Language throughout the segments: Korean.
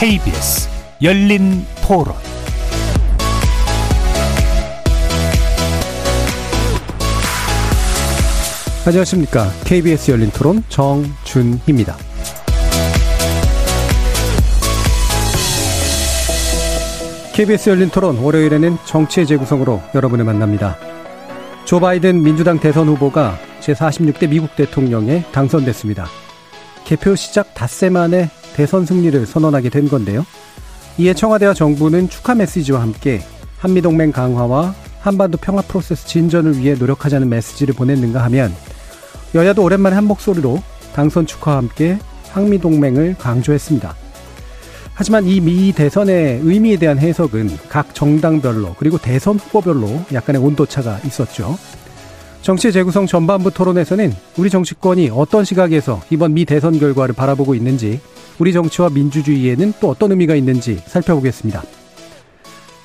KBS 열린 토론 안녕하십니까. KBS 열린 토론 정준희입니다. KBS 열린 토론 월요일에는 정치의 재구성으로 여러분을 만납니다. 조 바이든 민주당 대선 후보가 제46대 미국 대통령에 당선됐습니다. 개표 시작 닷새 만에 대선 승리를 선언하게 된 건데요. 이에 청와대와 정부는 축하 메시지와 함께 한미동맹 강화와 한반도 평화 프로세스 진전을 위해 노력하자는 메시지를 보냈는가 하면 여야도 오랜만에 한 목소리로 당선 축하와 함께 한미동맹을 강조했습니다. 하지만 이 미 대선의 의미에 대한 해석은 각 정당별로 그리고 대선 후보별로 약간의 온도차가 있었죠. 정치 재구성 전반부 토론에서는 우리 정치권이 어떤 시각에서 이번 미 대선 결과를 바라보고 있는지, 우리 정치와 민주주의에는 또 어떤 의미가 있는지 살펴보겠습니다.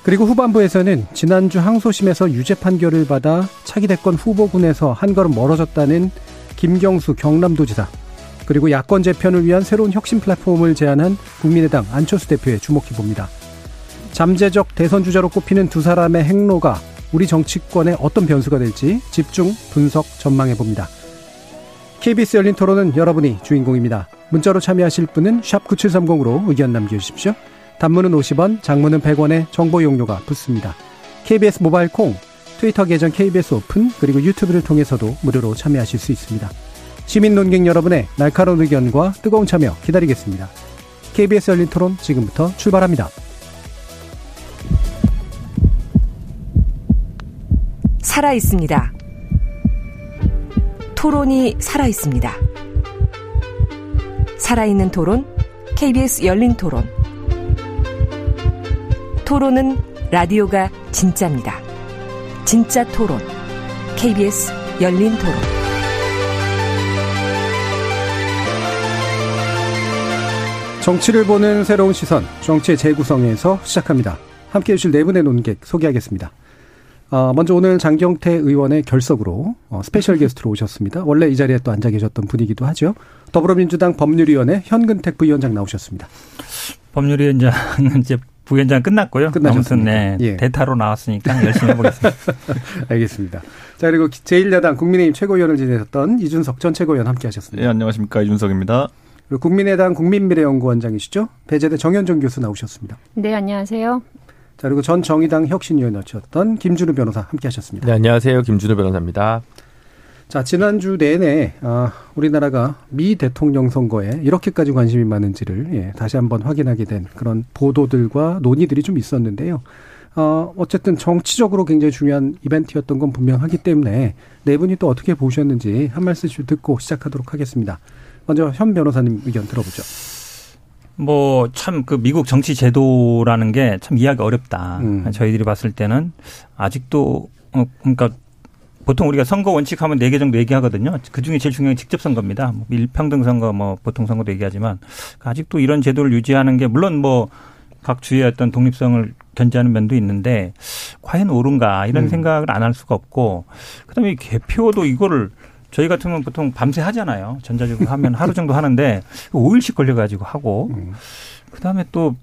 그리고 후반부에서는 지난주 항소심에서 유죄 판결을 받아 차기 대권 후보군에서 한 걸음 멀어졌다는 김경수 경남도지사, 그리고 야권 재편을 위한 새로운 혁신 플랫폼을 제안한 국민의당 안철수 대표에 주목해 봅니다. 잠재적 대선 주자로 꼽히는 두 사람의 행로가 우리 정치권에 어떤 변수가 될지 집중 분석 전망해 봅니다. KBS 열린 토론은 여러분이 주인공입니다. 문자로 참여하실 분은 9730으로 의견 남겨주십시오. 단문은 50원, 장문은 100원의 정보 용료가 붙습니다. KBS 모바일 콩, 트위터 계정 KBS 오픈, 그리고 유튜브를 통해서도 무료로 참여하실 수 있습니다. 시민 논객 여러분의 날카로운 의견과 뜨거운 참여 기다리겠습니다. KBS 열린 토론 지금부터 출발합니다. 살아 있습니다. 토론이 살아 있습니다. 살아있는 토론, KBS 열린 토론. 토론은 라디오가 진짜입니다. 진짜 토론, KBS 열린 토론. 정치를 보는 새로운 시선, 정치의 재구성에서 시작합니다. 함께 해주실 네 분의 논객 소개하겠습니다. 어, 먼저 오늘 장경태 의원의 결석으로 어, 스페셜 게스트로 오셨습니다. 원래 이 자리에 또 앉아 계셨던 분이기도 하죠. 더불어민주당 법률위원회 현근택 부위원장 나오셨습니다. 법률위원장은 이제 부위원장 끝났고요. 끝나셨습니까? 아무튼 네, 예. 대타로 나왔으니까 열심히 해보겠습니다. 알겠습니다. 자, 그리고 제1야당 국민의힘 최고위원을 지내셨던 이준석 전 최고위원 함께 하셨습니다. 예, 안녕하십니까. 이준석입니다. 그리고 국민의당 국민미래연구원장이시죠. 배재대 정연정 교수 나오셨습니다. 네, 안녕하세요. 자, 그리고 전 정의당 혁신위원이었던 김준우 변호사 함께 하셨습니다. 네, 안녕하세요. 김준호 변호사입니다. 자, 지난주 내내, 아, 우리나라가 미 대통령 선거에 이렇게까지 관심이 많은지를, 예, 다시 한번 확인하게 된 그런 보도들과 논의들이 좀 있었는데요. 어, 어쨌든 정치적으로 굉장히 중요한 이벤트였던 건 분명하기 때문에 네 분이 또 어떻게 보셨는지 한 말씀씩 듣고 시작하도록 하겠습니다. 먼저 현 변호사님 의견 들어보죠. 뭐 참 그 미국 정치 제도라는 게 참 이해하기 어렵다. 음. 저희들이 봤을 때는 아직도 어 그러니까 보통 우리가 선거 원칙 하면 네 개 정도 얘기하거든요. 그 중에 제일 중요한 게 직접 선거입니다. 뭐 일평등 선거, 뭐 보통 선거도 얘기하지만 아직도 이런 제도를 유지하는 게 물론 뭐 각 주의 어떤 독립성을 견제하는 면도 있는데 과연 옳은가 이런 음. 생각을 안 할 수가 없고 그다음에 이 개표도 이거를 저희 같으면 보통 밤새 하잖아요. 전자적으로 하면 하루 정도 하는데 5일씩 걸려가지고 하고 음. 그다음에 또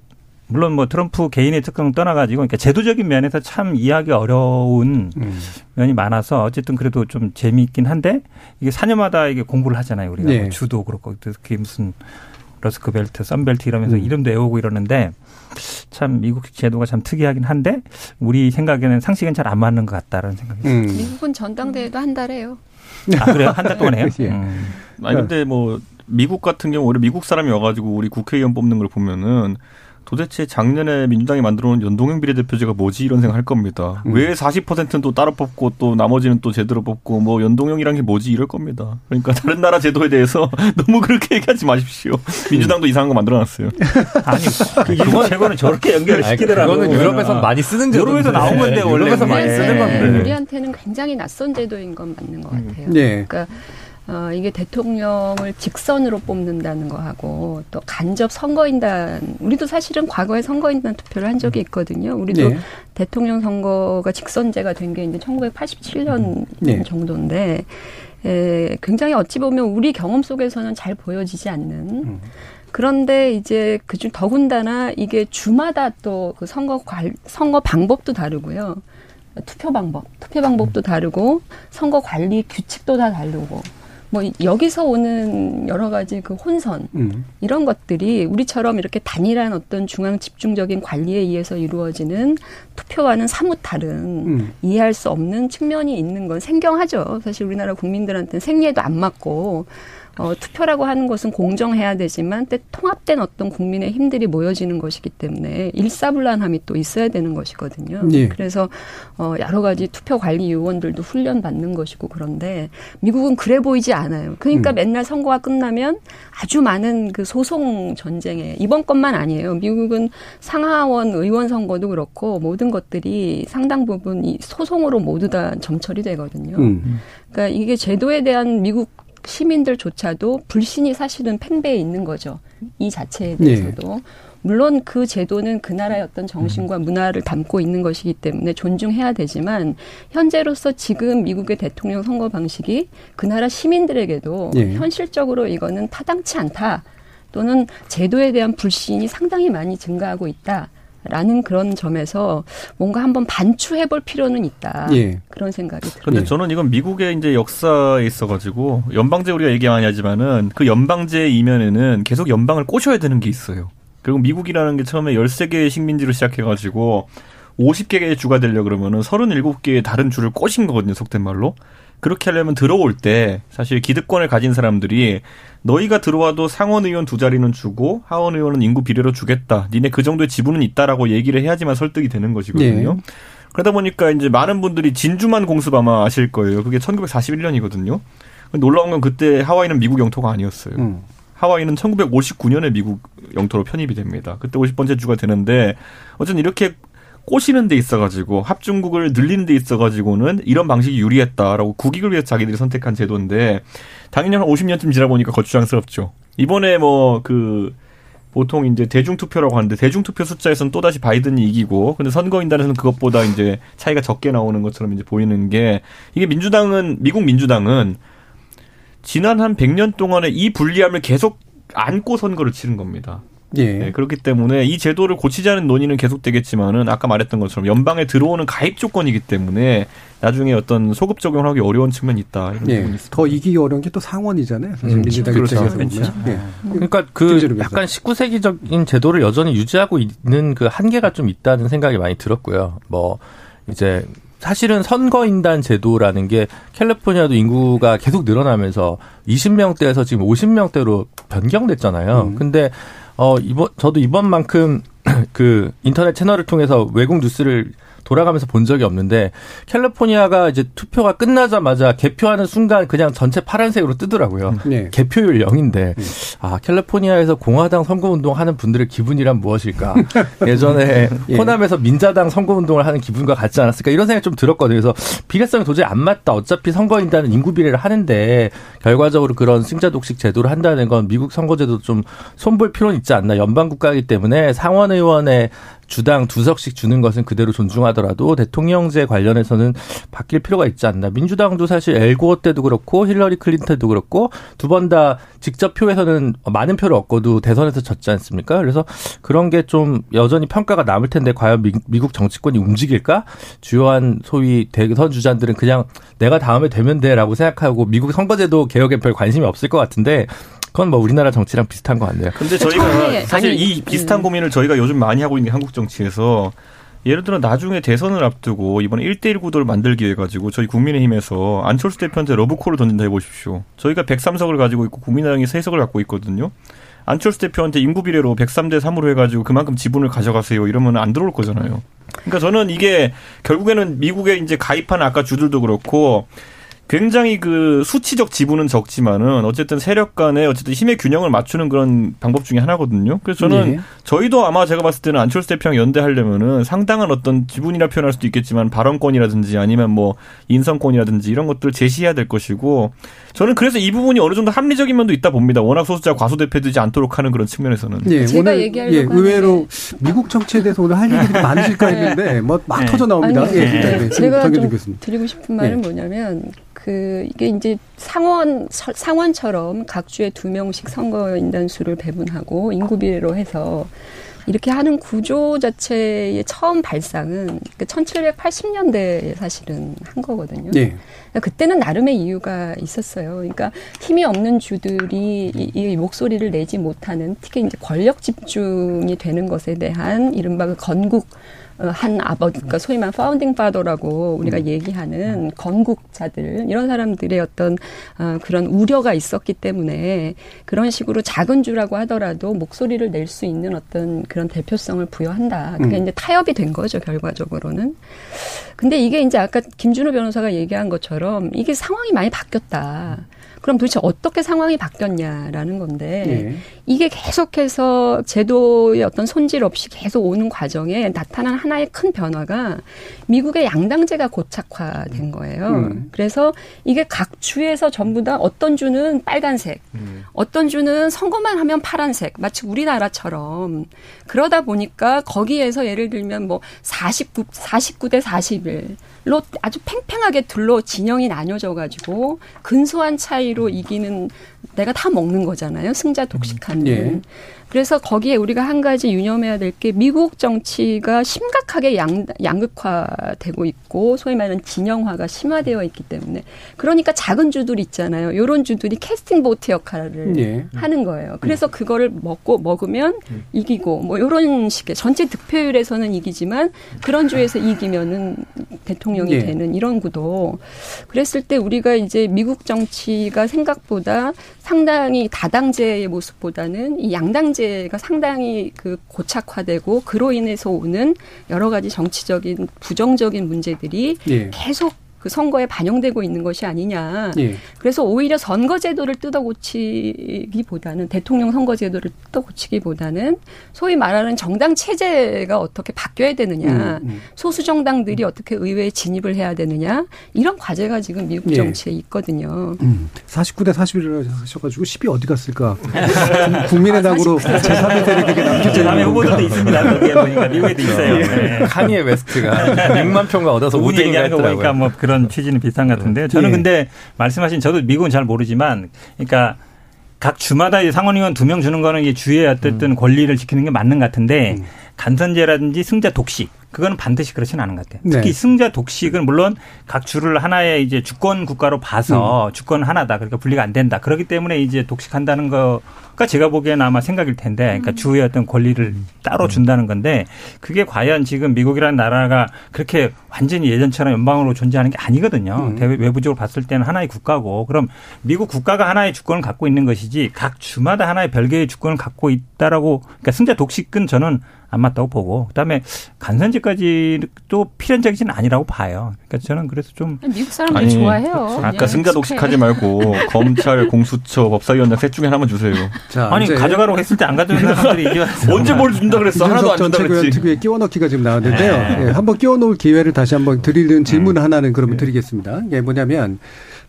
물론 뭐 트럼프 개인의 특성 떠나가지고 그러니까 제도적인 면에서 참 이해하기 어려운 음. 면이 많아서 어쨌든 그래도 좀 재미있긴 한데 이게 4년마다 이게 공부를 하잖아요. 우리가 네. 뭐 주도 그렇고 그게 무슨 러스크 벨트, 썬벨트 이러면서 음. 이름도 외우고 이러는데 참 미국 제도가 참 특이하긴 한데 우리 생각에는 상식은 잘 안 맞는 것 같다라는 생각이 있어요. 음. 미국은 전당대회도 한달 해요. 아 그래요? 한 달 동안 해요? 예. 음. 아니 근데 뭐 미국 같은 경우 오히려 미국 사람이 와가지고 우리 국회의원 뽑는 걸 보면은 도대체 작년에 민주당이 만들어 놓은 연동형 비례대표제가 뭐지 이런 생각 할 겁니다. 음. 왜 40%는 또 따로 뽑고 또 나머지는 또 제대로 뽑고 뭐 연동형이란 게 뭐지 이럴 겁니다. 그러니까 다른 나라 제도에 대해서 너무 그렇게 얘기하지 마십시오. 민주당도 이상한 거 만들어 놨어요. 아니 그 일본 최고는 저렇게 연결을 시키더라고요. 그거는 유럽에서 많이 쓰는 제도. 유럽에서 나온 건데, 원래. 유럽에서 많이 네. 쓰는 건데. 네. 우리한테는 굉장히 낯선 제도인 건 맞는 것 같아요. 네. 그러니까 어, 이게 대통령을 직선으로 뽑는다는 거하고 또 간접 선거인단 우리도 사실은 과거에 선거인단 투표를 한 적이 있거든요. 우리도 네. 대통령 선거가 직선제가 된 게 이제 1987년 네. 정도인데 에, 굉장히 어찌 보면 우리 경험 속에서는 잘 보여지지 않는 음. 그런데 이제 그중 더군다나 이게 주마다 또 그 선거 관 선거 방법도 다르고요. 투표 방법, 투표 방법도 다르고 선거 관리 규칙도 다 다르고 뭐 여기서 오는 여러 가지 그 혼선 음. 이런 것들이 우리처럼 이렇게 단일한 어떤 중앙 집중적인 관리에 의해서 이루어지는 투표와는 사뭇 다른 음. 이해할 수 없는 측면이 있는 건 생경하죠. 사실 우리나라 국민들한테는 생리에도 안 맞고 어, 투표라고 하는 것은 공정해야 되지만 때 통합된 어떤 국민의 힘들이 모여지는 것이기 때문에 일사불란함이 또 있어야 되는 것이거든요. 예. 그래서 어, 여러 가지 투표 관리 요원들도 훈련 받는 것이고 그런데 미국은 그래 보이지 않아요. 그러니까 음. 맨날 선거가 끝나면 아주 많은 그 소송 전쟁에 이번 것만 아니에요. 미국은 상하원 의원 선거도 그렇고 모든 것들이 상당 부분 이 소송으로 모두 다 점철이 되거든요. 음. 그러니까 이게 제도에 대한 미국 시민들조차도 불신이 사실은 팽배해 있는 거죠. 이 자체에 대해서도. 네. 물론 그 제도는 그 나라의 어떤 정신과 문화를 담고 있는 것이기 때문에 존중해야 되지만 현재로서 지금 미국의 대통령 선거 방식이 그 나라 시민들에게도 네. 현실적으로 이거는 타당치 않다. 또는 제도에 대한 불신이 상당히 많이 증가하고 있다. 라는 그런 점에서 뭔가 한번 반추해 볼 필요는 있다. 예. 그런 생각이 들어요. 그런데 저는 이건 미국의 이제 역사에 있어 가지고 연방제 우리가 얘기 많이 하지만은 그 연방제 이면에는 계속 연방을 꼬셔야 되는 게 있어요. 그리고 미국이라는 게 처음에 13개의 식민지로 시작해 가지고 50개의 주가 되려 그러면은 37개의 다른 주를 꼬신 거거든요, 속된 말로. 그렇게 하려면 들어올 때 사실 기득권을 가진 사람들이 너희가 들어와도 상원 의원 두 자리는 주고 하원 의원은 인구 비례로 주겠다. 니네 그 정도의 지분은 있다라고 얘기를 해야지만 설득이 되는 것이거든요. 네. 그러다 보니까 이제 많은 분들이 진주만 공습 아마 아실 거예요. 그게 1941년이거든요. 놀라운 건 그때 하와이는 미국 영토가 아니었어요. 음. 하와이는 1959년에 미국 영토로 편입이 됩니다. 그때 50번째 주가 되는데 어쨌든 이렇게 꼬시는 데 있어가지고 합중국을 늘리는 데 있어가지고는 이런 방식이 유리했다라고 국익을 위해서 자기들이 선택한 제도인데 당연히 한 50년쯤 지나 보니까 거추장스럽죠. 이번에 뭐 그 보통 이제 대중투표라고 하는데 대중투표 숫자에서는 또다시 바이든이 이기고 근데 선거인단에서는 그것보다 이제 차이가 적게 나오는 것처럼 이제 보이는 게 이게 민주당은 미국 민주당은 지난 한 100년 동안에 이 불리함을 계속 안고 선거를 치른 겁니다. 예. 네, 그렇기 때문에 이 제도를 고치자는 논의는 계속되겠지만은 아까 말했던 것처럼 연방에 들어오는 가입 조건이기 때문에 나중에 어떤 소급 적용을 하기 어려운 측면이 있다. 이런 예. 부분이 있습니다. 더 이기기 어려운 게 또 상원이잖아요. 사실 음, 민주당 그렇죠. 입장에서 그렇죠. 보면. 예. 그러니까 그 약간 19세기적인 제도를 여전히 유지하고 있는 그 한계가 좀 있다는 생각이 많이 들었고요. 뭐 이제 사실은 선거인단 제도라는 게 캘리포니아도 인구가 계속 늘어나면서 20명대에서 지금 50명대로 변경됐잖아요. 음. 근데 어, 이번, 저도 이번만큼 그 인터넷 채널을 통해서 외국 뉴스를 돌아가면서 본 적이 없는데 캘리포니아가 이제 투표가 끝나자마자 개표하는 순간 그냥 전체 파란색으로 뜨더라고요. 음. 네. 개표율 0인데 음. 아 캘리포니아에서 공화당 선거운동 하는 분들의 기분이란 무엇일까? 예전에 예. 호남에서 민자당 선거운동을 하는 기분과 같지 않았을까 이런 생각이 좀 들었거든요. 그래서 비례성이 도저히 안 맞다. 어차피 선거인단은 인구 비례를 하는데 결과적으로 그런 승자 독식 제도를 한다는 건 미국 선거제도 좀 손볼 필요는 있지 않나. 연방 국가이기 때문에 상원 의원의 주당 두 석씩 주는 것은 그대로 존중하더라도 대통령제 관련해서는 바뀔 필요가 있지 않나. 민주당도 사실 앨 고어 때도 그렇고 힐러리 클린턴 때도 그렇고 두 번 다 직접 표에서는 많은 표를 얻고도 대선에서 졌지 않습니까? 그래서 그런 게 좀 여전히 평가가 남을 텐데 과연 미, 국 정치권이 움직일까? 주요한 소위 대선 주자들은 그냥 내가 다음에 되면 돼라고 생각하고 미국 선거제도 개혁에 별 관심이 없을 것 같은데 그건 뭐 우리나라 정치랑 비슷한 것 같네요. 근데 저희가 사실 아니, 이 비슷한 음. 고민을 저희가 요즘 많이 하고 있는 게 한국 정치에서 예를 들어 나중에 대선을 앞두고 이번에 1대1 구도를 만들기 위해 가지고 저희 국민의힘에서 안철수 대표한테 러브콜을 던진다 해보십시오. 저희가 103석을 가지고 있고 국민의당이 3석을 갖고 있거든요. 안철수 대표한테 인구 비례로 103대 3으로 해가지고 그만큼 지분을 가져가세요. 이러면 안 들어올 거잖아요. 그러니까 저는 이게 결국에는 미국에 이제 가입한 아까 주들도 그렇고 굉장히 그 수치적 지분은 적지만은 어쨌든 세력 간의 어쨌든 힘의 균형을 맞추는 그런 방법 중에 하나거든요. 그래서 저는 네. 저희도 아마 제가 봤을 때는 안철수 대표랑 연대하려면은 상당한 어떤 지분이라 표현할 수도 있겠지만 발언권이라든지 아니면 뭐 인성권이라든지 이런 것들을 제시해야 될 것이고 저는 그래서 이 부분이 어느 정도 합리적인 면도 있다 봅니다. 워낙 소수자 과소대표되지 않도록 하는 그런 측면에서는. 예, 제가 오늘 얘기하려고 예, 의외로 미국 정치에 대해서 오늘 할 얘기가 많으실까 네. 했는데 뭐막 네. 터져 나옵니다. 아니, 예, 네. 제가 좀 드리고 싶은 말은 예. 뭐냐면 그 이게 이제 상원 상원처럼 각 주에 두 명씩 선거인단 수를 배분하고 인구 비례로 해서 이렇게 하는 구조 자체의 처음 발상은 그 1780년대에 사실은 한 거거든요. 네. 그때는 나름의 이유가 있었어요. 그러니까 힘이 없는 주들이 이, 이 목소리를 내지 못하는 특히 이제 권력 집중이 되는 것에 대한 이른바 그 건국 어, 한 아버지, 그러니까 소위 말하는 파운딩 파더라고 우리가 음. 얘기하는 건국자들 이런 사람들의 어떤 어, 그런 우려가 있었기 때문에 그런 식으로 작은 주라고 하더라도 목소리를 낼 수 있는 어떤 그런 대표성을 부여한다. 그게 음. 이제 타협이 된 거죠 결과적으로는. 근데 이게 이제 아까 김준호 변호사가 얘기한 것처럼 이게 상황이 많이 바뀌었다. 그럼 도대체 어떻게 상황이 바뀌었냐라는 건데 네. 이게 계속해서 제도의 어떤 손질 없이 계속 오는 과정에 나타난 하나의 큰 변화가 미국의 양당제가 고착화된 거예요. 음. 그래서 이게 각 주에서 전부 다 어떤 주는 빨간색, 음. 어떤 주는 선거만 하면 파란색, 마치 우리나라처럼 그러다 보니까 거기에서 예를 들면 뭐 49, 49대 41. 로 아주 팽팽하게 둘로 진영이 나뉘어져 가지고 근소한 차이로 이기는 내가 다 먹는 거잖아요. 승자 독식하는. 예. 그래서 거기에 우리가 한 가지 유념해야 될 게 미국 정치가 심각하게 양, 양극화되고 있고 소위 말하는 진영화가 심화되어 있기 때문에 그러니까 작은 주들 있잖아요. 요런 주들이 캐스팅 보트 역할을 예. 하는 거예요. 그래서 그거를 먹고 먹으면 음. 이기고 뭐 요런 식의 전체 득표율에서는 이기지만 그런 주에서 이기면은 대통령이 예. 되는 이런 구도. 그랬을 때 우리가 이제 미국 정치가 생각보다 상당히 다당제의 모습보다는 이 양당제가 상당히 그 고착화되고 그로 인해서 오는 여러 가지 정치적인 부정적인 문제들이 예. 계속 그 선거에 반영되고 있는 것이 아니냐. 예. 그래서 오히려 선거제도를 뜯어고치기보다는 대통령 선거제도를 뜯어고치기보다는 소위 말하는 정당 체제가 어떻게 바뀌어야 되느냐, 음, 음. 소수 정당들이 어떻게 의회에 진입을 해야 되느냐 이런 과제가 지금 미국 예. 정치에 있거든요. 음. 49대 41을 하셔가지고 10이 어디 갔을까? 국민의당으로 아, 제3의 세력에게 남겨져 있는 후보들도 있습니다. 거기에 보니까 미국에도 있어요. 예. 네. 카니에 웨스트가 6만 평가 얻어서 5등인가 했더라고요. 보니까 뭐 그런 그런 취지는 비슷한 것 같은데요. 저는 예. 근데 말씀하신 저도 미국은 잘 모르지만 그러니까 각 주마다 상원의원 두 명 주는 거는 이게 주의 어쨌든 음. 권리를 지키는 게 맞는 것 같은데 음. 간선제라든지 승자 독식 그거는 반드시 그렇지는 않은 것 같아요. 특히 네. 승자 독식은 물론 각 주를 하나의 이제 주권 국가로 봐서 음. 주권 하나다. 그러니까 분리가 안 된다. 그렇기 때문에 이제 독식한다는 거가 제가 보기에는 아마 생각일 텐데, 그러니까 음. 주의 어떤 권리를 음. 따로 준다는 건데, 그게 과연 지금 미국이라는 나라가 그렇게 완전히 예전처럼 연방으로 존재하는 게 아니거든요. 음. 외부적으로 봤을 때는 하나의 국가고, 그럼 미국 국가가 하나의 주권을 갖고 있는 것이지 각 주마다 하나의 별개의 주권을 갖고 있다라고, 그러니까 승자 독식은 저는 안 맞다고 보고 그다음에 간선제까지도 필연적이지는 아니라고 봐요. 그러니까 저는 그래서 좀 미국 사람들 아니, 좋아해요. 아까 승자 독식하지 말고 검찰, 공수처, 법사위원장 셋 중에 하나만 주세요. 자, 아니 가져가라고 했을 때 안 가져오는 사람들이 이제 언제 뭘 준다 그랬어? 하나도 안 준다 그랬지. 특유의 끼워 넣기가 지금 나왔는데요. 네. 예, 한번 끼워 놓을 기회를 다시 한번 드리는 질문 음. 하나는 그러면 네. 드리겠습니다. 이게 뭐냐면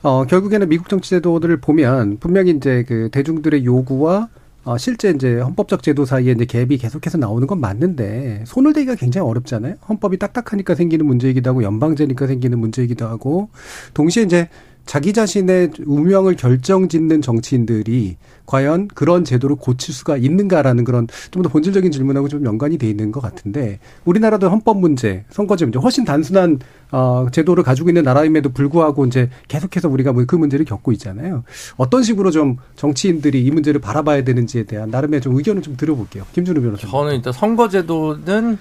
어 결국에는 미국 정치 제도들을 보면 분명히 이제 그 대중들의 요구와 어, 실제 이제 헌법적 제도 사이에 이제 갭이 계속해서 나오는 건 맞는데 손을 대기가 굉장히 어렵잖아요. 헌법이 딱딱하니까 생기는 문제이기도 하고 연방제니까 생기는 문제이기도 하고 동시에 이제 자기 자신의 운명을 결정짓는 정치인들이 과연 그런 제도를 고칠 수가 있는가라는 그런 좀 더 본질적인 질문하고 좀 연관이 돼 있는 것 같은데 우리나라도 헌법 문제, 선거제 문제 훨씬 단순한 어 제도를 가지고 있는 나라임에도 불구하고 이제 계속해서 우리가 뭐 그 문제를 겪고 있잖아요. 어떤 식으로 좀 정치인들이 이 문제를 바라봐야 되는지에 대한 나름의 좀 의견을 좀 들어볼게요. 김준우 변호사. 저는 일단 선거제도는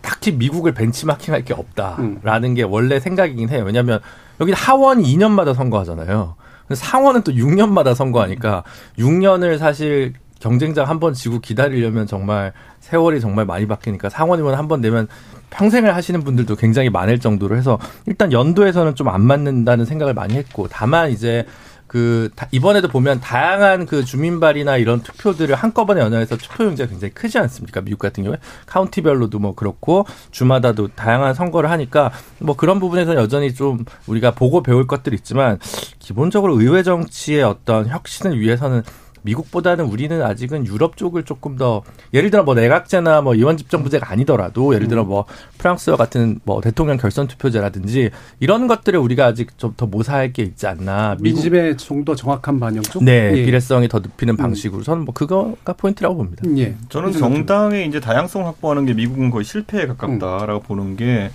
딱히 미국을 벤치마킹할 게 없다라는 음. 게 원래 생각이긴 해요. 왜냐하면 여기 하원이 2년마다 선거하잖아요. 상원은 또 6년마다 선거하니까 6년을 사실 경쟁장 한번 지고 기다리려면 정말 세월이 정말 많이 바뀌니까 상원의원 한번 내면 평생을 하시는 분들도 굉장히 많을 정도로 해서 일단 연도에서는 좀 안 맞는다는 생각을 많이 했고 다만 이제 그 이번에도 보면 다양한 그 주민발이나 이런 투표들을 한꺼번에 연합해서 투표용지가 굉장히 크지 않습니까? 미국 같은 경우에 카운티별로도 뭐 그렇고 주마다도 다양한 선거를 하니까 뭐 그런 부분에서 여전히 좀 우리가 보고 배울 것들이 있지만 기본적으로 의회 정치의 어떤 혁신을 위해서는 미국보다는 우리는 아직은 유럽 쪽을 조금 더 예를 들어 뭐 내각제나 뭐 이원집정부제가 아니더라도 예를 들어 뭐 프랑스와 같은 뭐 대통령 결선 투표제라든지 이런 것들을 우리가 아직 좀 더 모사할 게 있지 않나. 민심의 좀 더 정확한 반영 쪽. 네, 예. 비례성이 더 높이는 방식으로 저는 뭐 그거가 포인트라고 봅니다. 예. 저는 정당의 이제 다양성 확보하는 게 미국은 거의 실패에 가깝다라고 음. 보는 게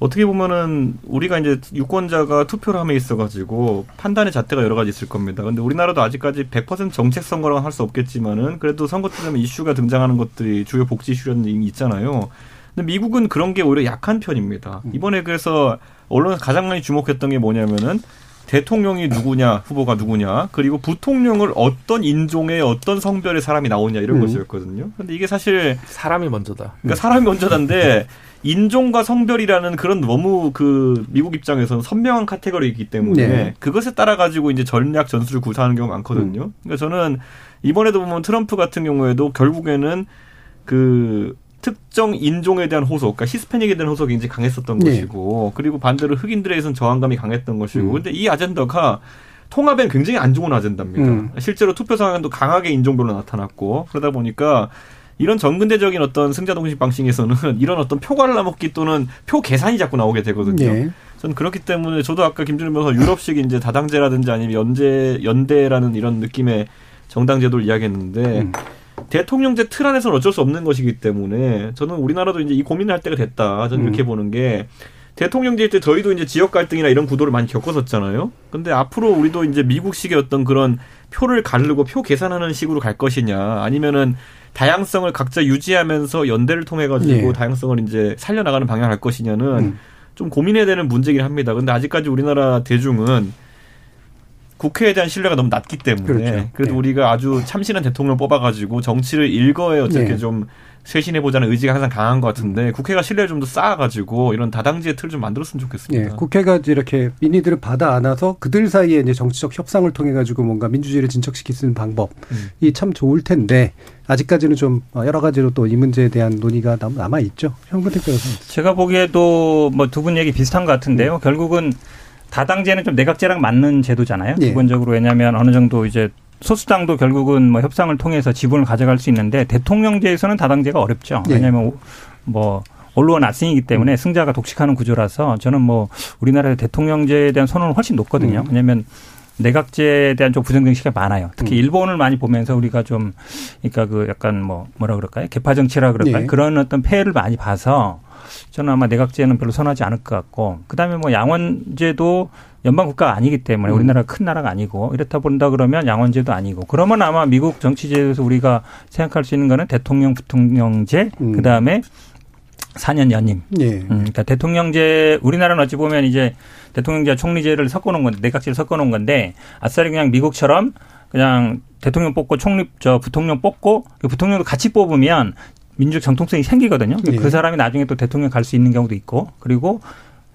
어떻게 보면은 우리가 이제 유권자가 투표를 함에 있어 가지고 판단의 잣대가 여러 가지 있을 겁니다. 근데 우리나라도 아직까지 100% 정책 선거라고 할 수 없겠지만은 그래도 선거 때 되면 이슈가 등장하는 것들이 주요 복지 이슈라는 있잖아요. 근데 미국은 그런 게 오히려 약한 편입니다. 음. 이번에 그래서 언론에서 가장 많이 주목했던 게 뭐냐면은 대통령이 누구냐, 후보가 누구냐, 그리고 부통령을 어떤 인종의 어떤 성별의 사람이 나오냐 이런 음. 것이었거든요. 근데 이게 사실 사람이 먼저다. 그러니까 사람이 먼저다인데 인종과 성별이라는 그런 너무 그 미국 입장에서는 선명한 카테고리이기 때문에 네. 그것에 따라 가지고 이제 전략 전술을 구사하는 경우가 많거든요. 음. 그러니까 저는 이번에도 보면 트럼프 같은 경우에도 결국에는 그 특정 인종에 대한 호소, 그러니까 히스패닉에 대한 호소가 굉장히 강했었던 네. 것이고, 그리고 반대로 흑인들에선 저항감이 강했던 것이고, 음. 근데 이 아젠다가 통합엔 굉장히 안 좋은 아젠다입니다. 음. 실제로 투표 상황도 강하게 인종별로 나타났고, 그러다 보니까 이런 전근대적인 어떤 승자 동식 방식에서는 이런 어떤 표 갈라먹기 또는 표 계산이 자꾸 나오게 되거든요. 네. 저는 그렇기 때문에 저도 아까 김준일 변호사 유럽식 이제 다당제라든지 아니면 연제 연대라는 이런 느낌의 정당 제도를 이야기했는데 음. 대통령제 틀 안에서는 어쩔 수 없는 것이기 때문에 저는 우리나라도 이제 이 고민을 할 때가 됐다. 저는 음. 이렇게 보는 게 대통령제일 때 저희도 이제 지역 갈등이나 이런 구도를 많이 겪었었잖아요. 근데 앞으로 우리도 이제 미국식의 어떤 그런 표를 가르고 표 계산하는 식으로 갈 것이냐 아니면은 다양성을 각자 유지하면서 연대를 통해 가지고 예. 다양성을 이제 살려나가는 방향을 할 것이냐는 음. 좀 고민해야 되는 문제긴 합니다. 근데 아직까지 우리나라 대중은 국회에 대한 신뢰가 너무 낮기 때문에 그렇죠. 그래도 네. 우리가 아주 참신한 대통령 뽑아가지고 정치를 일거에 어떻게 네. 좀 쇄신해보자는 의지가 항상 강한 것 같은데 국회가 신뢰를 좀 더 쌓아가지고 이런 다당제의 틀을 좀 만들었으면 좋겠습니다. 네, 국회가 이렇게 민의들을 받아 안아서 그들 사이에 이제 정치적 협상을 통해 가지고 뭔가 민주주의를 진척시킬 수 있는 방법이 음. 참 좋을 텐데 아직까지는 좀 여러 가지로 또 이 문제에 대한 논의가 남아 있죠. 현근택 변호사. 제가 보기에도 뭐 두 분 얘기 비슷한 것 같은데요. 음. 결국은 다당제는 좀 내각제랑 맞는 제도잖아요. 예. 기본적으로 왜냐하면 어느 정도 이제 소수당도 결국은 뭐 협상을 통해서 지분을 가져갈 수 있는데 대통령제에서는 다당제가 어렵죠. 예. 왜냐하면 뭐 언론 아승이기 때문에 승자가 독식하는 구조라서 저는 뭐 우리나라의 대통령제에 대한 선호는 훨씬 높거든요. 음. 왜냐하면 내각제에 대한 좀 부정적인 시각이 많아요. 특히 음. 일본을 많이 보면서 우리가 좀 그러니까 그 약간 뭐 뭐라 그럴까요? 개파 정치라 그럴까요? 예. 그런 어떤 폐해를 많이 봐서 저는 아마 내각제는 별로 선호하지 않을 것 같고 그다음에 뭐 양원제도 연방 국가가 아니기 때문에 음. 우리나라가 큰 나라가 아니고 이렇다 본다 그러면 양원제도 아니고 그러면 아마 미국 정치제에서 우리가 생각할 수 있는 거는 대통령 부통령제 음. 그다음에 4년 연임. 예. 음, 그러니까 대통령제 우리나라는 어찌 보면 이제 대통령제 총리제를 섞어놓은 건데 내각제를 섞어놓은 건데 아싸리 그냥 미국처럼 그냥 대통령 뽑고 총리 저 부통령 뽑고 그 부통령도 같이 뽑으면 민주적 정통성이 생기거든요. 예. 그 사람이 나중에 또 대통령 갈 수 있는 경우도 있고 그리고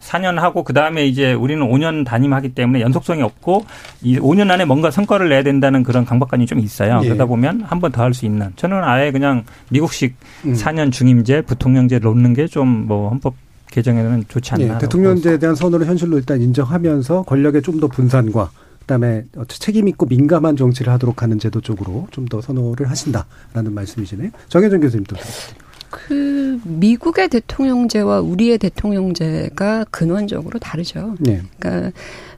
4년 하고 그 다음에 이제 우리는 5년 단임하기 때문에 연속성이 없고 이 5년 안에 뭔가 성과를 내야 된다는 그런 강박관이 좀 있어요. 예. 그러다 보면 한 번 더 할 수 있는 저는 아예 그냥 미국식 음. 4년 중임제, 부통령제 놓는 게 좀 뭐 헌법 개정에는 좋지 않나. 예. 대통령제에 대한 선호를 현실로 일단 인정하면서 권력의 좀 더 분산과 그다음에 책임 있고 민감한 정치를 하도록 하는 제도 쪽으로 좀 더 선호를 하신다라는 말씀이시네요. 정혜정 교수님도 그 미국의 대통령제와 우리의 대통령제가 근원적으로 다르죠. 네. 그러니까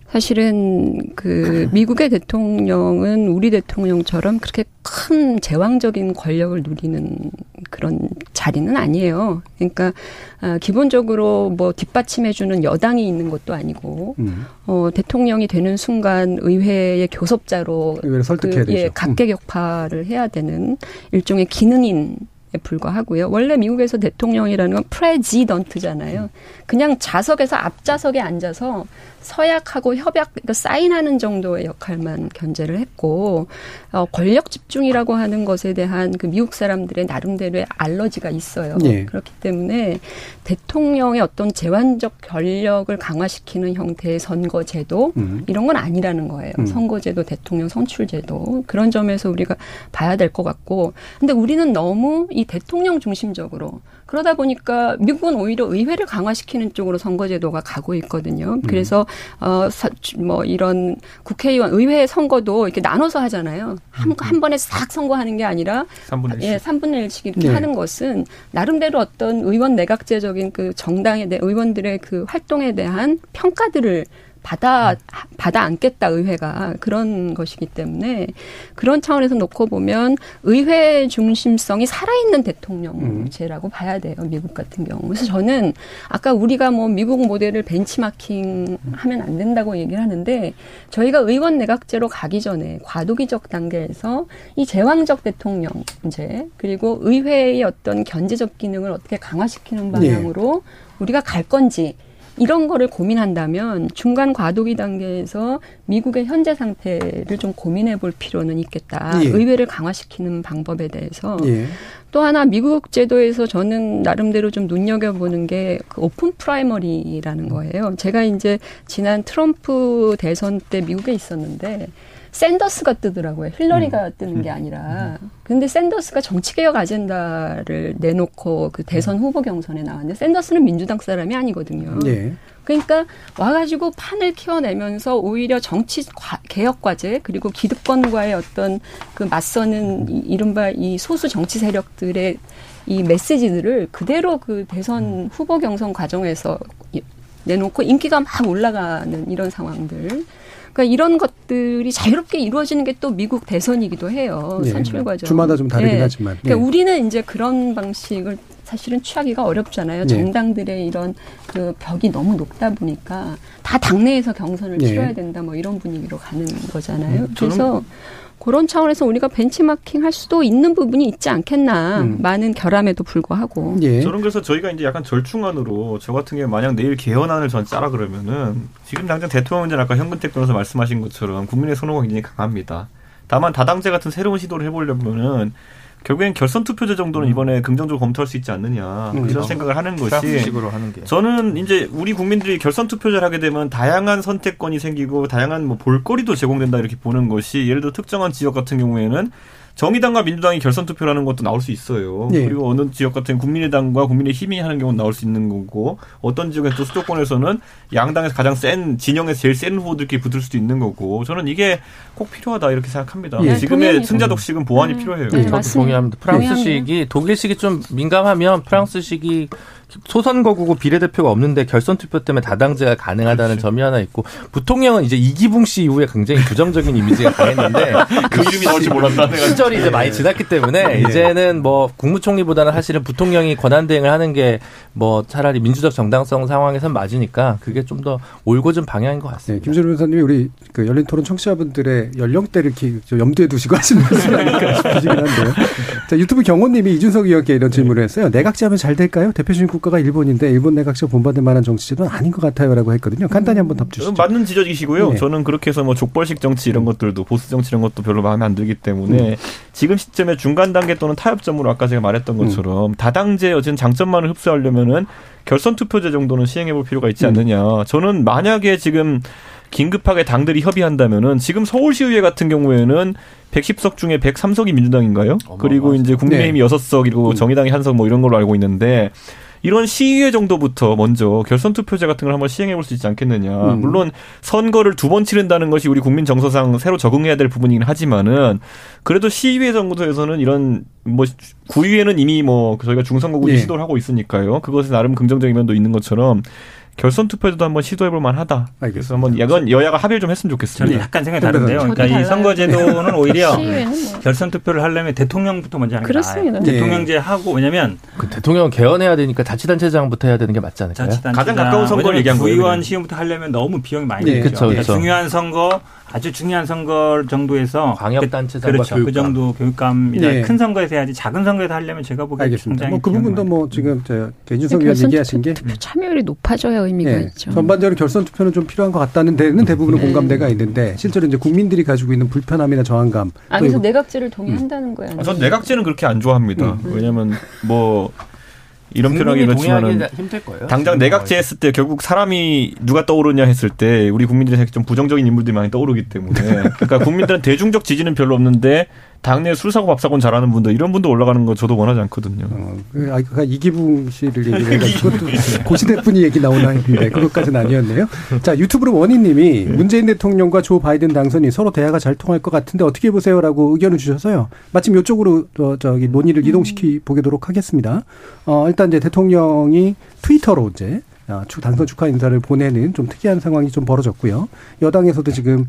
사실은 그 미국의 대통령은 우리 대통령처럼 그렇게 큰 제왕적인 권력을 누리는 그런 자리는 아니에요. 그러니까 아, 기본적으로 뭐 뒷받침해주는 여당이 있는 것도 아니고 음. 어, 대통령이 되는 순간 의회의 교섭자로 의회를 설득해야 그, 예, 되죠. 예, 각계격파를 해야 되는 일종의 기능인 불과하고요. 원래 미국에서 대통령이라는 건 프레지던트잖아요. 그냥 좌석에서 앞좌석에 앉아서 서약하고 협약 그러니까 사인하는 정도의 역할만 견제를 했고 어, 권력 집중이라고 하는 것에 대한 그 미국 사람들의 나름대로의 알러지가 있어요. 네. 그렇기 때문에 대통령의 어떤 제한적 권력을 강화시키는 형태의 선거제도 음. 이런 건 아니라는 거예요. 음. 선거제도, 대통령 선출제도 그런 점에서 우리가 봐야 될 것 같고, 근데 우리는 너무 이 대통령 중심적으로 그러다 보니까 미국은 오히려 의회를 강화시키는 쪽으로 선거제도가 가고 있거든요. 음. 그래서 어 뭐 이런 국회의원 의회 선거도 이렇게 나눠서 하잖아요. 한, 한 번에 싹 선거하는 게 아니라 3분의 1씩. 예, 3분의 1씩 이렇게 네. 하는 것은 나름대로 어떤 의원 내각제적인 그 정당에 대한 의원들의 그 활동에 대한 평가들을 받아 받아 안겠다 의회가. 그런 것이기 때문에 그런 차원에서 놓고 보면 의회 중심성이 살아있는 대통령제라고 봐야 돼요 미국 같은 경우. 그래서 저는 아까 우리가 뭐 미국 모델을 벤치마킹 하면 안 된다고 얘기를 하는데 저희가 의원 내각제로 가기 전에 과도기적 단계에서 이 제왕적 대통령제 그리고 의회의 어떤 견제적 기능을 어떻게 강화시키는 방향으로 우리가 갈 건지 이런 거를 고민한다면 중간 과도기 단계에서 미국의 현재 상태를 좀 고민해 볼 필요는 있겠다. 예. 의회를 강화시키는 방법에 대해서. 예. 또 하나 미국 제도에서 저는 나름대로 좀 눈여겨 보는 게 그 open primary라는 거예요. 제가 이제 지난 트럼프 대선 때 미국에 있었는데 샌더스가 뜨더라고요. 힐러리가 뜨는 게 아니라. 근데 샌더스가 정치개혁 아젠다를 내놓고 그 대선 후보 경선에 나왔는데 샌더스는 민주당 사람이 아니거든요. 예. 그러니까 와가지고 판을 키워내면서 오히려 정치 과- 개혁 과제 그리고 기득권과의 어떤 그 맞서는 이, 이른바 이 소수 정치 세력들의 이 메시지들을 그대로 그 대선 후보 경선 과정에서 이- 내놓고 인기가 막 올라가는 이런 상황들. 그러니까 이런 것들이 자유롭게 이루어지는 게 또 미국 대선이기도 해요. 예. 선출 과정. 주마다 좀 다르긴 예. 하지만. 그러니까 예. 우리는 이제 그런 방식을 사실은 취하기가 어렵잖아요. 네. 정당들의 이런 그 벽이 너무 높다 보니까 다 당내에서 경선을 네. 치러야 된다 뭐 이런 분위기로 가는 거잖아요. 음, 그래서 그런 차원에서 우리가 benchmarking 할 수도 있는 부분이 있지 않겠나. 음. 많은 결함에도 불구하고. 예. 저는 그래서 저희가 이제 약간 절충안으로 저 같은 경우에 만약 내일 개헌안을 전 짜라 그러면은 지금 당장 대통령제는 아까 현근택 변호사 말씀하신 것처럼 국민의 선호가 굉장히 강합니다. 다만 다당제 같은 새로운 시도를 해보려면은 결국엔 결선 투표제 정도는 이번에 긍정적으로 검토할 수 있지 않느냐 음. 이런 생각을 하는 것이 식으로 하는 게. 저는 이제 우리 국민들이 결선 투표제를 하게 되면 다양한 선택권이 생기고 다양한 뭐 볼거리도 제공된다 이렇게 보는 것이 예를 들어 특정한 지역 같은 경우에는 정의당과 민주당이 결선 투표를 하는 것도 나올 수 있어요. 예. 그리고 어느 지역 같은 국민의당과 국민의힘이 하는 경우는 나올 수 있는 거고 어떤 지역에 또 수도권에서는 양당에서 가장 센 진영에서 제일 센 후보들끼리 붙을 수도 있는 거고 저는 이게 꼭 필요하다 이렇게 생각합니다. 예. 지금의. 승자 독식은 보완이 음. 필요해요. 네, 저도 맞습니다. 동의합니다. 프랑스식이 독일식이 좀 민감하면 프랑스식이 소선거구고 비례대표가 없는데 결선 투표 때문에 다당제가 가능하다는 점이 하나 있고 부통령은 이제 이기붕 씨 이후에 굉장히 부정적인 이미지가 강했는데 그 이름이 나올 줄 몰랐다. 내가 시절이 이제 많이 지났기 때문에 이제는 뭐 국무총리보다는 사실은 부통령이 권한 대행을 하는 게 뭐 차라리 민주적 정당성 상황에선 맞으니까 그게 좀 더 올곧은 방향인 것 네, 같습니다. 김준호 변호사님이 우리 그 열린 토론 청취자분들의 연령대를 기, 저 염두에 두시고 하시는 말씀이 아닐까 싶으시긴 한데요. 자, 유튜브 경호님이 이준석 의원께 이런 질문을 했어요. 내각제 하면 잘 될까요? 대표적인 국가가 일본인데 일본 내각제 본받을 만한 정치제도는 아닌 것 같아요라고 했거든요. 간단히 한번 답 주시죠. 맞는 지적이시고요. 네. 저는 그렇게 해서 뭐 족벌식 정치 이런 것들도 보수 정치 이런 것도 별로 마음에 안 들기 때문에 지금 시점에 중간 단계 또는 타협점으로 아까 제가 말했던 것처럼 다당제 어쨌든 장점만을 흡수하려면 은 결선 투표제 정도는 시행해 볼 필요가 있지 않느냐. 저는 만약에 지금 긴급하게 당들이 협의한다면은 지금 서울시의회 같은 경우에는 110석 중에 103석이 민주당인가요? 그리고 이제 국민의힘이 네. 여섯 석 그리고 정의당이 한석뭐 이런 걸로 알고 있는데 이런 시의회 정도부터 먼저 결선 투표제 같은 걸 한번 시행해 볼 수 있지 않겠느냐. 음. 물론 선거를 두 번 치른다는 것이 우리 국민 정서상 새로 적응해야 될 부분이긴 하지만은 그래도 시의회 정도에서는 이런 뭐 구의회는 이미 뭐 저희가 중선거구제 예. 시도를 하고 있으니까요. 그것에 나름 긍정적인 면도 있는 것처럼 결선 투표제도 한번 시도해 볼 만하다. 그래서 알겠습니다. 한번 야건 여야가 합의를 좀 했으면 저는 좋겠습니다. 약간 생각이 네. 다른데요. 그러니까 이. 선거제도는 오히려 시의회는 뭐. 결선 투표를 하려면 대통령부터 먼저 하는 게 그렇습니다. 나아요. 네. 대통령제 하고 왜냐면 그 대통령 개헌해야 되니까 자치단체장부터 해야 되는 게 맞지 않을까요? 자치단체장 가장 가까운 선거를 얘기한 거예요, 구의원. 시험부터 하려면 너무 비용이 많이 네. 들죠. 그쵸, 그러니까. 중요한 선거 아주 중요한 선거 정도에서 광역단체장과 그, 그렇죠. 그 교육감. 정도 교육감이나 네. 큰 선거에서 해야지 작은 선거에서 하려면 제가 보기엔 알겠습니다. 굉장히 뭐그 비용이 부분도 뭐 지금 저 이준석 의원 얘기하신 게 투표 참여율이 높아져야 의미가 예, 있죠. 전반적으로 결선 투표는 좀 필요한 것 같다는 데는 대부분은 네. 공감대가 있는데 실제로 이제 국민들이 가지고 있는 불편함이나 저항감 아, 또 그래서 내각제를 동의한다는 거야. 아, 전 내각제는 그렇게 안 좋아합니다. 왜냐면 뭐 이런 표현하기 국민이 그렇지만은 동의하기 힘들 거예요. 당장 내각제 했을 때 결국 사람이 누가 떠오르냐 했을 때 우리 국민들이 좀 부정적인 인물들이 많이 떠오르기 때문에 그러니까 국민들은 대중적 지지는 별로 없는데 당내 술 사고 밥 사고는 잘하는 분들 이런 분도 올라가는 거 저도 원하지 않거든요. 어, 그, 아, 그 이기붕 씨를 얘기해 그것도 고시대 분이 얘기 나오나 했는데 그것까지는 아니었네요. 자 유튜브로 원희님이 네. 문재인 대통령과 조 바이든 당선이 서로 대화가 잘 통할 것 같은데 어떻게 보세요라고 의견을 주셔서요. 마침 이쪽으로 어, 저기 논의를 음. 이동시키 보도록 하겠습니다. 어, 일단 이제 대통령이 트위터로 이제 아, 당선 축하 인사를 보내는 좀 특이한 상황이 좀 벌어졌고요. 여당에서도 지금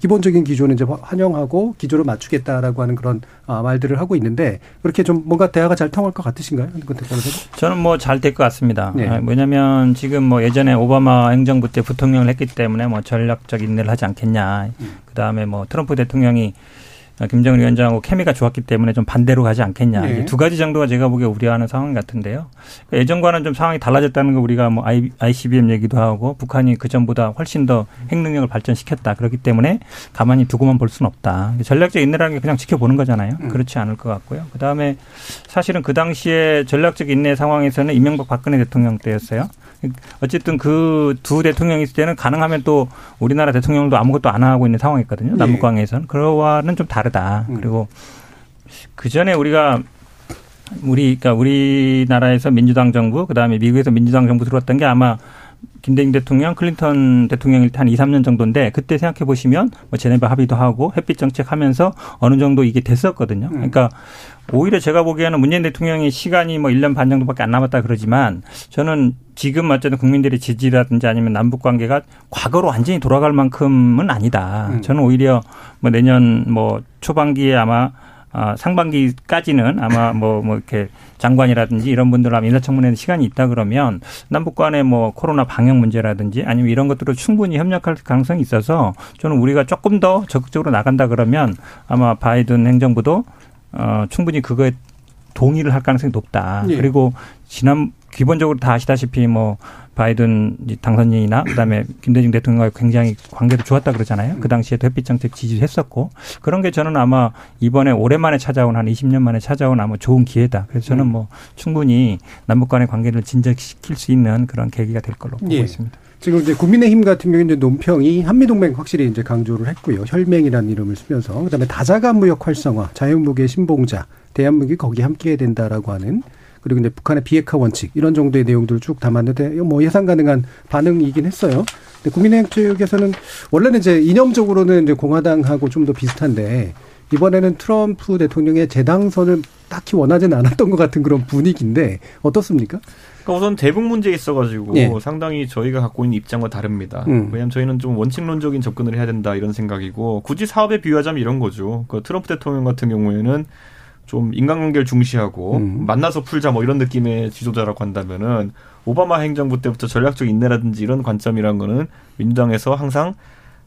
기본적인 기조는 이제 환영하고 기조를 맞추겠다라고 하는 그런 아, 말들을 하고 있는데 그렇게 좀 뭔가 대화가 잘 통할 것 같으신가요? 저는 뭐 잘 될 것 같습니다. 네. 아, 왜냐하면 지금 뭐 예전에 오바마 행정부 때 부통령을 했기 때문에 뭐 전략적 인내를 하지 않겠냐. 음. 그 다음에 뭐 트럼프 대통령이 김정은 위원장하고 케미가 좋았기 때문에 좀 반대로 가지 않겠냐. 네. 두 가지 정도가 제가 보기에 우려하는 상황 같은데요. 그러니까 예전과는 좀 상황이 달라졌다는 거 우리가 뭐 ICBM 얘기도 하고 북한이 그 전보다 훨씬 더 핵능력을 발전시켰다. 그렇기 때문에 가만히 두고만 볼 수는 없다. 전략적 인내라는 게 그냥 지켜보는 거잖아요. 음. 그렇지 않을 것 같고요. 그 다음에 사실은 그 당시에 전략적 인내 상황에서는 이명박 박근혜 대통령 때였어요. 어쨌든 그 두 대통령이 있을 때는 가능하면 또 우리나라 대통령도 아무것도 안 하고 있는 상황이거든요. 네. 남북관계에서는. 그거와는 좀 다르다. 음. 그리고 그 전에 우리가 우리 그러니까 우리나라에서 민주당 정부 그다음에 미국에서 민주당 정부 들어왔던 게 아마 김대중 대통령, 클린턴 대통령일 때 한 2, 3년 정도인데 그때 생각해 보시면 뭐 제네바 합의도 하고 햇빛 정책 하면서 어느 정도 이게 됐었거든요. 음. 그러니까 오히려 제가 보기에는 문재인 대통령이 시간이 뭐 1년 반 정도밖에 안 남았다 그러지만 저는 지금 어쨌든 국민들의 지지라든지 아니면 남북 관계가 과거로 완전히 돌아갈 만큼은 아니다. 음. 저는 오히려 뭐 내년 뭐 초반기에 아마 아, 상반기까지는 아마 뭐, 뭐 이렇게 장관이라든지 이런 분들 하면 인사청문회는 시간이 있다 그러면 남북 간의 뭐 코로나 방역 문제라든지 아니면 이런 것들을 충분히 협력할 가능성이 있어서 저는 우리가 조금 더 적극적으로 나간다 그러면 아마 바이든 행정부도 어, 충분히 그거에 동의를 할 가능성이 높다. 예. 그리고 지난 기본적으로 다 아시다시피 뭐 바이든 당선인이나 그다음에 김대중 대통령과 굉장히 관계도 좋았다 그러잖아요. 그 당시에 햇빛 정책 지지했었고 그런 게 저는 아마 이번에 오랜만에 찾아온 한 20년 만에 찾아온 아마 좋은 기회다. 그래서 저는 음. 뭐 충분히 남북 간의 관계를 진작시킬 수 있는 그런 계기가 될 걸로 보고 예. 있습니다. 지금 이제 국민의힘 같은 경우는 이제 논평이 한미동맹 확실히 이제 강조를 했고요. 혈맹이라는 이름을 쓰면서 그다음에 다자간 무역 활성화, 자유무계 신봉자, 대한민국이 거기에 함께해야 된다라고 하는 그리고 이제 북한의 비핵화 원칙 이런 정도의 내용들을 쭉 담았는데 뭐 예상 가능한 반응이긴 했어요. 근데 국민의힘 측에서는 원래는 이제 이념적으로는 이제 공화당하고 좀 더 비슷한데 이번에는 트럼프 대통령의 재당선을 딱히 원하지는 않았던 것 같은 그런 분위기인데 어떻습니까? 그러니까 우선 대북 문제에 있어가지고 예. 상당히 저희가 갖고 있는 입장과 다릅니다. 음. 왜냐하면 저희는 좀 원칙론적인 접근을 해야 된다 이런 생각이고 굳이 사업에 비유하자면 이런 거죠. 그 트럼프 대통령 같은 경우에는 좀 인간관계를 중시하고 음. 만나서 풀자 뭐 이런 느낌의 지도자라고 한다면은 오바마 행정부 때부터 전략적 인내라든지 이런 관점이란 거는 민주당에서 항상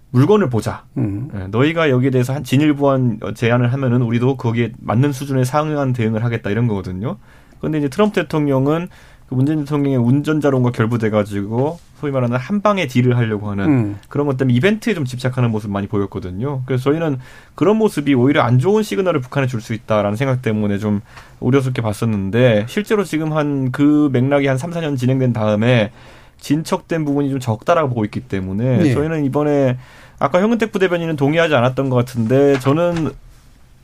물건을 보자. 음. 네, 너희가 여기에 대해서 한 진일보한 제안을 하면은 우리도 거기에 맞는 수준의 상응한 대응을 하겠다 이런 거거든요. 그런데 이제 트럼프 대통령은 그 문재인 대통령의 운전자론과 결부돼가지고 소위 말하는 한 방에 딜을 하려고 하는 음. 그런 것 때문에 이벤트에 좀 집착하는 모습 많이 보였거든요. 그래서 저희는 그런 모습이 오히려 안 좋은 시그널을 북한에 줄 수 있다라는 생각 때문에 좀 우려스럽게 봤었는데 실제로 지금 한 그 맥락이 한 3, 4년 진행된 다음에 진척된 부분이 좀 적다라고 보고 있기 때문에 네. 저희는 이번에 아까 현근택 부대변인은 동의하지 않았던 것 같은데 저는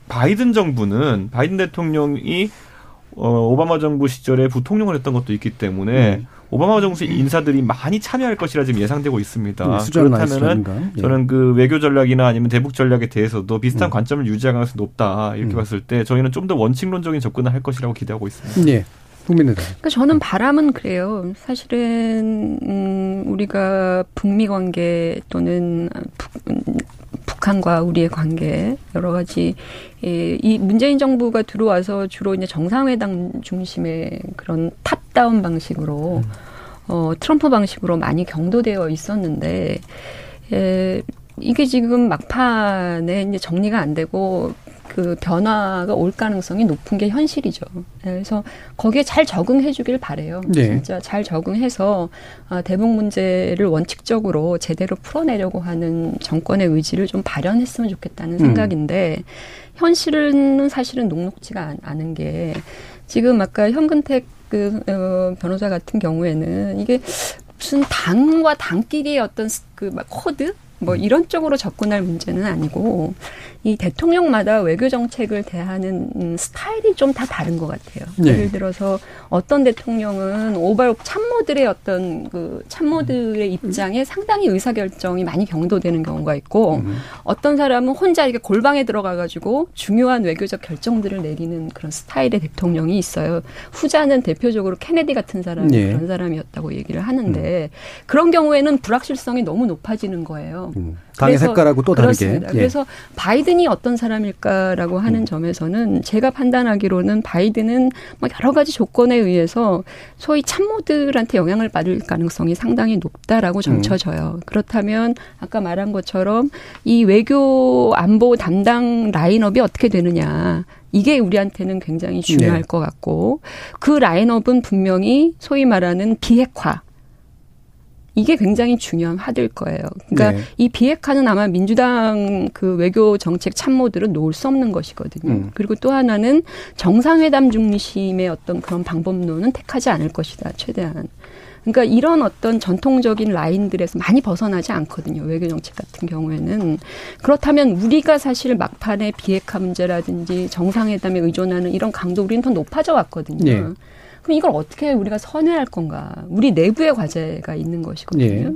바이든 정부는 바이든 대통령이 어, 오바마 정부 시절에 부통령을 했던 것도 있기 때문에 음. 오바마 정부 인사들이 많이 참여할 것이라 지금 예상되고 있습니다. 네, 그렇다면은 예. 저는 그 외교 전략이나 아니면 대북 전략에 대해서도 비슷한 음. 관점을 유지할 가능성이 높다 이렇게 음. 봤을 때 저희는 좀 더 원칙론적인 접근을 할 것이라고 기대하고 있습니다. 네. 국민의당. 그러니까 저는 바람은 그래요. 사실은 음, 우리가 북미 관계 또는 북, 북한과 우리의 관계 여러 가지 예, 이 문재인 정부가 들어와서 주로 이제 정상회담 중심의 그런 탑다운 방식으로 음. 어 트럼프 방식으로 많이 경도되어 있었는데 예, 이게 지금 막판에 이제 정리가 안 되고 그 변화가 올 가능성이 높은 게 현실이죠. 그래서 거기에 잘 적응해 주길 바래요. 네. 진짜 잘 적응해서 아, 대북 문제를 원칙적으로 제대로 풀어내려고 하는 정권의 의지를 좀 발현했으면 좋겠다는 음. 생각인데 현실은 사실은 녹록지가 않은 게 지금 아까 현근택 그 어, 변호사 같은 경우에는 이게 무슨 당과 당끼리의 어떤 그 막 코드 뭐 이런 쪽으로 접근할 문제는 아니고 이 대통령마다 외교 정책을 대하는 음, 스타일이 좀 다 다른 것 같아요. 네. 예를 들어서 어떤 대통령은 오발록 참모들의 어떤 그 참모들의 입장에 상당히 의사 결정이 많이 경도되는 경우가 있고 음. 어떤 사람은 혼자 이렇게 골방에 들어가 가지고 중요한 외교적 결정들을 내리는 그런 스타일의 대통령이 있어요. 후자는 대표적으로 케네디 같은 사람이 네. 그런 사람이었다고 얘기를 하는데 음. 그런 경우에는 불확실성이 너무 높아지는 거예요. 음. 당의 색깔하고 또 다르게. 그렇습니다. 예. 그래서 바이든이 어떤 사람일까라고 하는 음. 점에서는 제가 판단하기로는 바이든은 뭐 여러 가지 조건에 의해서 소위 참모들한테 영향을 받을 가능성이 상당히 높다라고 점쳐져요. 음. 그렇다면 아까 말한 것처럼 이 외교 안보 담당 라인업이 어떻게 되느냐. 이게 우리한테는 굉장히 중요할 네. 것 같고 그 라인업은 분명히 소위 말하는 비핵화 이게 굉장히 중요한 화두일 거예요. 그러니까 네. 이 비핵화는 아마 민주당 그 외교 정책 참모들은 놓을 수 없는 것이거든요. 음. 그리고 또 하나는 정상회담 중심의 어떤 그런 방법론은 택하지 않을 것이다. 최대한. 그러니까 이런 어떤 전통적인 라인들에서 많이 벗어나지 않거든요. 외교 정책 같은 경우에는. 그렇다면 우리가 사실 막판에 비핵화 문제라든지 정상회담에 의존하는 이런 강도 우리는 더 높아져 왔거든요. 네. 그럼 이걸 어떻게 우리가 선회할 건가? 우리 내부의 과제가 있는 것이거든요. 예.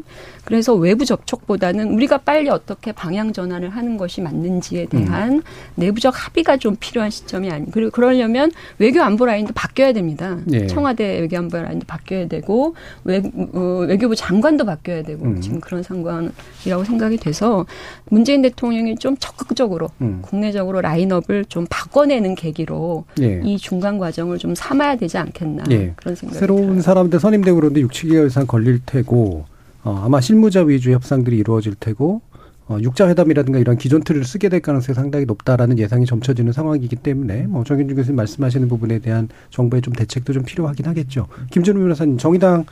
그래서 외부 접촉보다는 우리가 빨리 어떻게 방향 전환을 하는 것이 맞는지에 대한 음. 내부적 합의가 좀 필요한 시점이 아니. 그리고 그러려면 외교 안보 라인도 바뀌어야 됩니다. 예. 청와대 외교 안보 라인도 바뀌어야 되고 외, 어, 외교부 장관도 바뀌어야 되고 음. 지금 그런 상황이라고 생각이 돼서 문재인 대통령이 좀 적극적으로 음. 국내적으로 라인업을 좀 바꿔내는 계기로 예. 이 중간 과정을 좀 삼아야 되지 않겠나 예. 그런 생각이 새로운 들어요. 사람들 선임되고 그러는데 6, 7개월 이상 걸릴 테고 어, 아마 실무자 위주 협상들이 이루어질 테고 어, 육자 회담이라든가 이런 기존 틀을 쓰게 될 가능성이 상당히 높다라는 예상이 점쳐지는 상황이기 때문에 뭐 정현준 교수님 말씀하시는 부분에 대한 정부의 좀 대책도 좀 필요하긴 하겠죠. 김준우 변호사님 정의당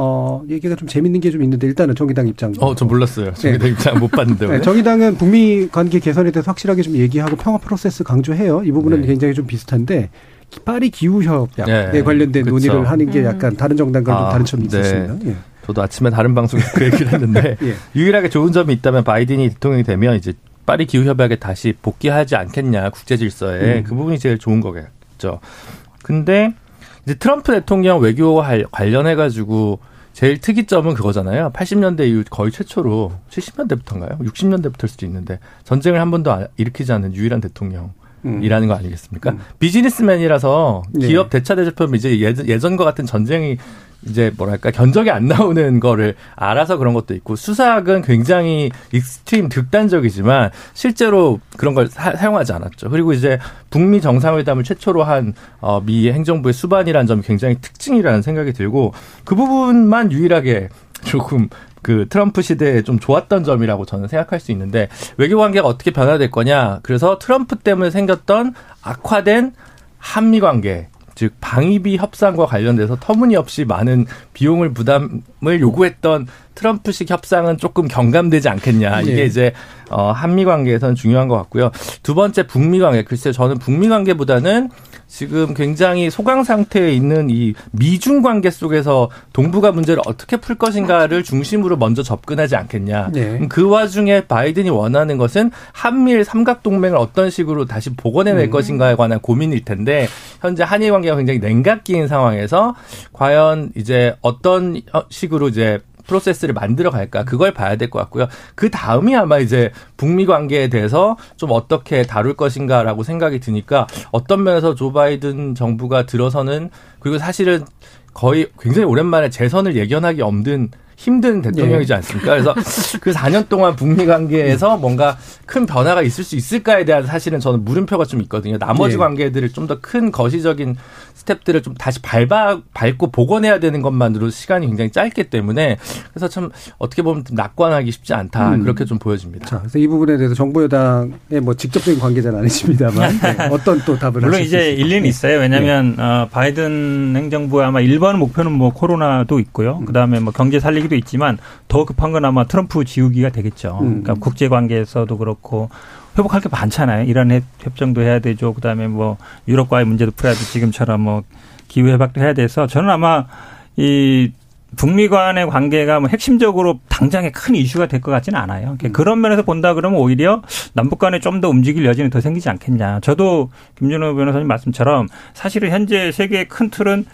어, 얘기가 좀 재밌는 게 좀 있는데 일단은 정의당 입장. 어, 저 몰랐어요. 정의당 네. 입장 못 봤는데. 네, 정의당은 북미 관계 개선에 대해서 확실하게 좀 얘기하고 평화 프로세스 강조해요. 이 부분은 네. 굉장히 좀 비슷한데 파리 기후 협약에 네. 관련된 그쵸. 논의를 하는 게 약간 다른 정당과 좀 아, 다른 점이 네. 있었습니다. 예. 저도 아침에 다른 방송에서 그 얘기를 했는데 예. 유일하게 좋은 점이 있다면 바이든이 대통령이 되면 이제 파리 기후 협약에 다시 복귀하지 않겠냐 국제 질서에 음. 그 부분이 제일 좋은 거겠죠. 근데 이제 트럼프 대통령 외교 관련해 가지고 제일 특이점은 그거잖아요. 80년대 이후 거의 최초로 70년대부터인가요? 60년대부터일 수도 있는데 전쟁을 한 번도 일으키지 않은 유일한 대통령. 이라는 거 아니겠습니까? 음. 비즈니스맨이라서 기업 네. 대차 대조표 이제 예전, 예전과 같은 전쟁이 이제 뭐랄까 견적이 안 나오는 거를 알아서 그런 것도 있고 수사학은 굉장히 extreme 극단적이지만 실제로 그런 걸 사, 용하지 않았죠. 그리고 이제 북미 정상회담을 최초로 한 미 어, 행정부의 수반이라는 점이 굉장히 특징이라는 생각이 들고 그 부분만 유일하게 조금 그 트럼프 시대에 좀 좋았던 점이라고 저는 생각할 수 있는데 외교 관계가 어떻게 변화될 거냐. 그래서 트럼프 때문에 생겼던 악화된 한미 관계 즉 방위비 협상과 관련돼서 터무니없이 많은 비용을 부담을 요구했던 트럼프식 협상은 조금 경감되지 않겠냐. 이게 네. 이제 어 한미 관계에서는 중요한 것 같고요. 두 번째 북미 관계. 글쎄 저는 북미 관계보다는 지금 굉장히 소강 상태에 있는 이 미중 관계 속에서 동북아 문제를 어떻게 풀 것인가를 중심으로 먼저 접근하지 않겠냐. 네. 그 와중에 바이든이 원하는 것은 한미일 삼각 동맹을 어떤 식으로 다시 복원해낼 음. 것인가에 관한 고민일 텐데 현재 한일 관계가 굉장히 냉각기인 상황에서 과연 이제 어떤 식으로 이제 프로세스를 만들어 갈까 그걸 봐야 될 것 같고요. 그 다음이 아마 이제 북미 관계에 대해서 좀 어떻게 다룰 것인가라고 생각이 드니까 어떤 면에서 조 바이든 정부가 들어서는 그리고 사실은 거의 굉장히 오랜만에 재선을 예견하기 없는 힘든 대통령이지 예. 않습니까? 그래서 그 4년 동안 북미 관계에서 뭔가 큰 변화가 있을 수 있을까에 대한 사실은 저는 물음표가 좀 있거든요. 나머지 예. 관계들을 좀 더 큰 거시적인 스텝들을 좀 다시 밟아 밟고 복원해야 되는 것만으로 시간이 굉장히 짧기 때문에 그래서 참 어떻게 보면 좀 낙관하기 쉽지 않다 음. 그렇게 좀 보여집니다. 자, 그래서 이 부분에 대해서 정부 여당의 뭐 직접적인 관계자는 아니십니다만 네. 어떤 또 답을 물론 이제 일리는 있어요. 왜냐하면 네. 어, 바이든 행정부의 아마 1번 목표는 뭐 코로나도 있고요. 음. 그다음에 뭐 경제 살리기 얘기도 있지만 더 급한 건 아마 트럼프 지우기가 되겠죠. 음. 그러니까 국제 관계에서도 그렇고 회복할 게 많잖아요. 이란 협정도 해야 되죠. 그다음에 뭐 유럽과의 문제도 풀어야 돼. 지금처럼 뭐 기후 회복도 해야 돼서 저는 아마 이 북미 간의 관계가 뭐 핵심적으로 당장에 큰 이슈가 될 것 같지는 않아요. 그러니까 음. 그런 면에서 본다 그러면 오히려 남북 간에 좀 더 움직일 여지는 더 생기지 않겠냐. 저도 김준호 변호사님 말씀처럼 사실은 현재 세계의 큰 틀은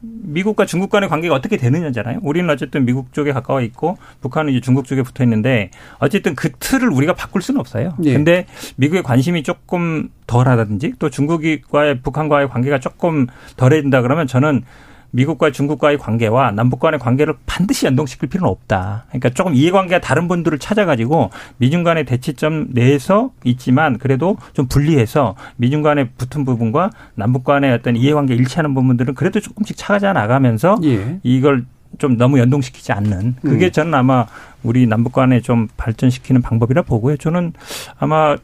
미국과 중국 간의 관계가 어떻게 되느냐잖아요. 우리는 어쨌든 미국 쪽에 가까워 있고 북한은 이제 중국 쪽에 붙어 있는데 어쨌든 그 틀을 우리가 바꿀 수는 없어요. 예. 근데 미국의 관심이 조금 덜하다든지 또 중국과의 북한과의 관계가 조금 덜해진다 그러면 저는 미국과 중국과의 관계와 남북 간의 관계를 반드시 연동시킬 필요는 없다. 그러니까 조금 이해관계가 다른 분들을 찾아가지고 미중 간의 대치점 내에서 있지만 그래도 좀 분리해서 미중 간에 붙은 부분과 남북 간의 어떤 이해관계 일치하는 부분들은 그래도 조금씩 찾아 나가면서 예. 이걸 좀 너무 연동시키지 않는 그게 음. 저는 아마 우리 남북 간에 좀 발전시키는 방법이라 보고요. 저는 아마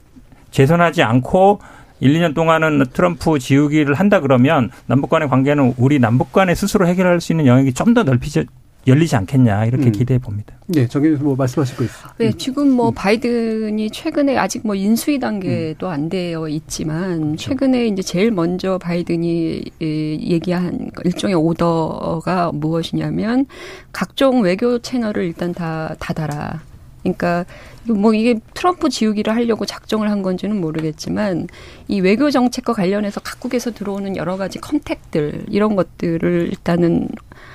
재선하지 않고 1, 2년 동안은 트럼프 지우기를 한다 그러면 남북 간의 관계는 우리 남북 간에 스스로 해결할 수 있는 영역이 좀 더 넓히지 열리지 않겠냐 이렇게 음. 기대해 봅니다. 네, 정의님 뭐 말씀하실 거 있어요? 네, 지금 뭐 음. 바이든이 최근에 아직 뭐 인수위 단계도 음. 안 되어 있지만 그렇죠. 최근에 이제 제일 먼저 바이든이 얘기한 일종의 오더가 무엇이냐면 각종 외교 채널을 일단 다 닫아라. 그러니까 뭐 이게 트럼프 지우기를 하려고 작정을 한 건지는 모르겠지만 이 외교 정책과 관련해서 각국에서 들어오는 여러 가지 컨택들 이런 것들을 일단은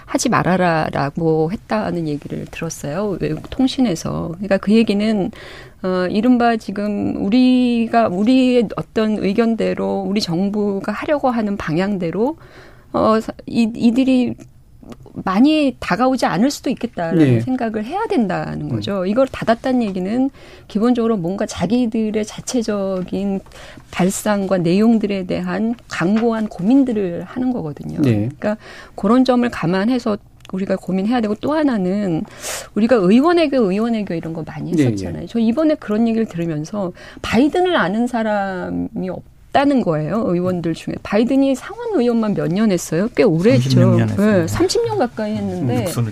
하지 말아라라고 했다는 얘기를 들었어요. 외국 통신에서. 그러니까 그 얘기는 어 이른바 지금 우리가 우리의 어떤 의견대로 우리 정부가 하려고 하는 방향대로 어 이, 이들이 많이 다가오지 않을 수도 있겠다라는 네. 생각을 해야 된다는 음. 거죠. 음. 이걸 닫았다는 얘기는 기본적으로 뭔가 자기들의 자체적인 발상과 내용들에 대한 강고한 고민들을 하는 거거든요. 네. 그러니까 그런 점을 감안해서 우리가 고민해야 되고 또 하나는 우리가 의원외교 의원외교 이런 거 많이 네, 했었잖아요. 네, 네. 저 이번에 그런 얘기를 들으면서 바이든을 아는 사람이 없 없다는 거예요. 의원들 중에. 바이든이 상원 의원만 몇 년 했어요? 꽤 오래 했죠. 네, 30년 가까이 했는데 음, 네.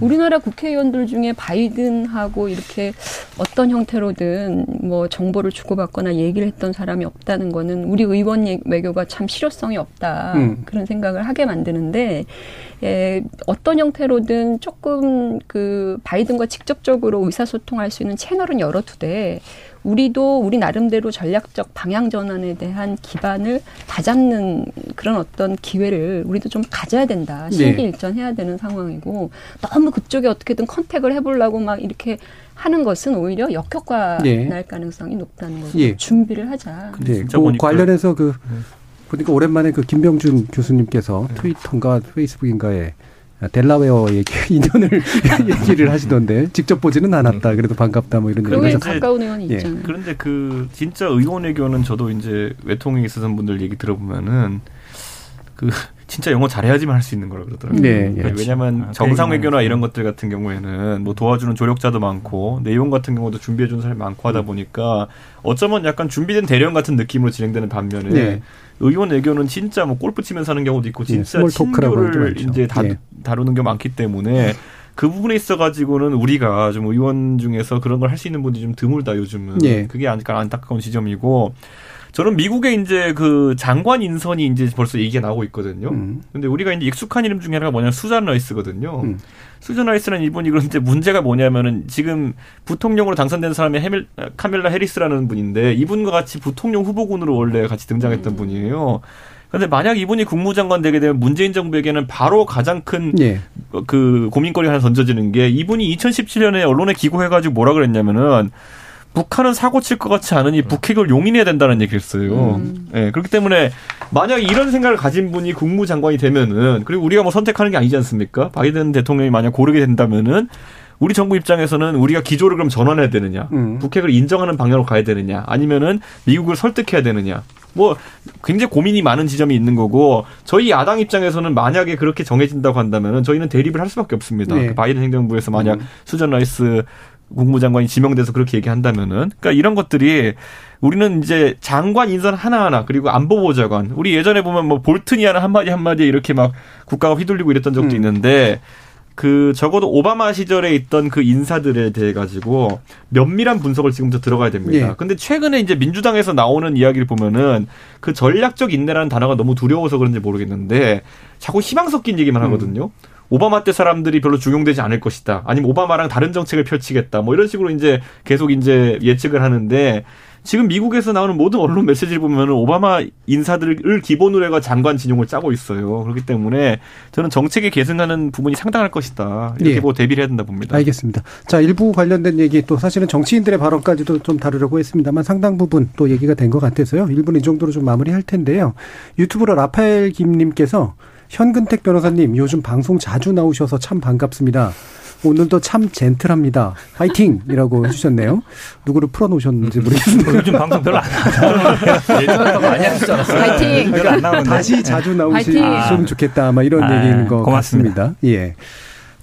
우리나라 국회의원들 중에 바이든하고 이렇게 어떤 형태로든 뭐 정보를 주고받거나 얘기를 했던 사람이 없다는 거는 우리 의원 외교가 참 실효성이 없다. 음. 그런 생각을 하게 만드는데 예, 어떤 형태로든 조금 그 바이든과 직접적으로 의사소통할 수 있는 채널은 열어두되 우리도 우리 나름대로 전략적 방향 전환에 대한 기반을 다잡는 그런 어떤 기회를 우리도 좀 가져야 된다. 신기일전해야 네. 되는 상황이고 너무 그쪽에 어떻게든 컨택을 해보려고 막 이렇게 하는 것은 오히려 역효과 네. 날 가능성이 높다는 거죠. 예. 준비를 하자. 네. 그 관련해서 그 네. 보니까 오랜만에 그 김병준 교수님께서 네. 트위터인가 페이스북인가에 델라웨어 얘기 인연을 얘기를 하시던데 직접 보지는 않았다. 그래도 반갑다 뭐 이런 얘기를 가까운 의원이 예. 있잖아요. 그런데 그 진짜 의원 외교는 저도 이제 외통에 있었던 분들 얘기 들어보면은 그 진짜 영어 잘해야지만 할 수 있는 거라 그러더라고요. 네, 그러니까 왜냐하면 아, 정상 외교나 이런 것들 같은 경우에는 뭐 도와주는 조력자도 많고 내용 같은 경우도 준비해 주는 사람이 많고 하다 음. 보니까 어쩌면 약간 준비된 대령 같은 느낌으로 진행되는 반면에 네. 의원 외교는 진짜 뭐 골프 치면서 하는 경우도 있고 네, 진짜 네, 친교를 이제 다, 네. 다루는 게 많기 때문에 그 부분에 있어가지고는 우리가 좀 의원 중에서 그런 걸 할 수 있는 분들이 좀 드물다 요즘은 네. 그게 약간 안타까운 지점이고 저는 미국의 이제 그 장관 인선이 이제 벌써 얘기가 나오고 있거든요. 음. 근데 우리가 이제 익숙한 이름 중에 하나가 뭐냐면 수잔 라이스거든요. 음. 수잔 라이스라는 이분이 그런데 문제가 뭐냐면은 지금 부통령으로 당선된 사람이 헤밀, 카멜라 해리스라는 분인데 이분과 같이 부통령 후보군으로 원래 같이 등장했던 음. 분이에요. 그런데 만약 이분이 국무장관 되게 되면 문재인 정부에게는 바로 가장 큰 그 예. 고민거리 하나 던져지는 게 이분이 2017년에 언론에 기고해가지고 뭐라 그랬냐면은 북한은 사고 칠 것 같지 않으니 북핵을 용인해야 된다는 얘기를 했어요. 음. 네, 그렇기 때문에 만약 이런 생각을 가진 분이 국무장관이 되면은 그리고 우리가 뭐 선택하는 게 아니지 않습니까? 바이든 대통령이 만약 고르게 된다면은 우리 정부 입장에서는 우리가 기조를 그럼 전환해야 되느냐, 음. 북핵을 인정하는 방향으로 가야 되느냐, 아니면은 미국을 설득해야 되느냐. 뭐 굉장히 고민이 많은 지점이 있는 거고 저희 야당 입장에서는 만약에 그렇게 정해진다고 한다면은 저희는 대립을 할 수밖에 없습니다. 네. 그 바이든 행정부에서 만약 음. 수전 라이스 국무장관이 지명돼서 그렇게 얘기한다면은 그러니까 이런 것들이 우리는 이제 장관 인선 하나하나 그리고 안보보좌관 우리 예전에 보면 뭐 볼튼이 하는 한마디 한마디에 이렇게 막 국가가 휘둘리고 이랬던 적도 음. 있는데 그 적어도 오바마 시절에 있던 그 인사들에 대해 가지고 면밀한 분석을 지금부터 들어가야 됩니다. 예. 근데 최근에 이제 민주당에서 나오는 이야기를 보면은 그 전략적 인내라는 단어가 너무 두려워서 그런지 모르겠는데 자꾸 희망 섞인 얘기만 하거든요. 음. 오바마 때 사람들이 별로 중용되지 않을 것이다. 아니면 오바마랑 다른 정책을 펼치겠다. 뭐 이런 식으로 이제 계속 이제 예측을 하는데 지금 미국에서 나오는 모든 언론 메시지를 보면은 오바마 인사들을 기본으로 해가 장관 진용을 짜고 있어요. 그렇기 때문에 저는 정책에 계승하는 부분이 상당할 것이다. 이렇게 예. 뭐 대비를 해야 된다 봅니다. 알겠습니다. 자, 일부 관련된 얘기 또 사실은 정치인들의 발언까지도 좀 다루려고 했습니다만 상당 부분 또 얘기가 된 것 같아서요. 일부는 이 정도로 좀 마무리할 텐데요. 유튜브로 라파엘 김님께서 현근택 변호사님 요즘 방송 자주 나오셔서 참 반갑습니다. 오늘도 참 젠틀합니다. 파이팅 이라고 해주셨네요. 누구를 풀어놓으셨는지 모르겠는데. 요즘 방송 별로 안 나와요. 예전에 더 많이 않았어요? 파이팅! 별로 안 나오는데. 다시 자주 나오시면 좋겠다. 아마 이런 아, 얘기인 것 고맙습니다. 같습니다. 예.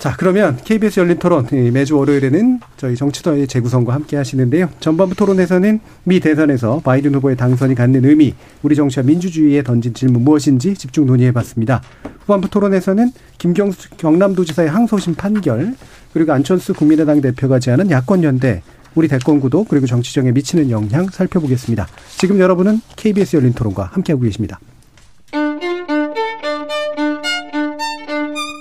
자, 그러면 KBS 열린 토론 매주 월요일에는 저희 정치도의 재구성과 함께 하시는데요. 전반부 토론에서는 미 대선에서 바이든 후보의 당선이 갖는 의미, 우리 정치와 민주주의에 던진 질문 무엇인지 집중 논의해 봤습니다. 후반부 토론에서는 김경수 경남도지사의 항소심 판결, 그리고 안철수 국민의당 대표가 제안한 야권연대, 우리 대권 구도 그리고 정치정에 미치는 영향 살펴보겠습니다. 지금 여러분은 KBS 열린 토론과 함께하고 계십니다.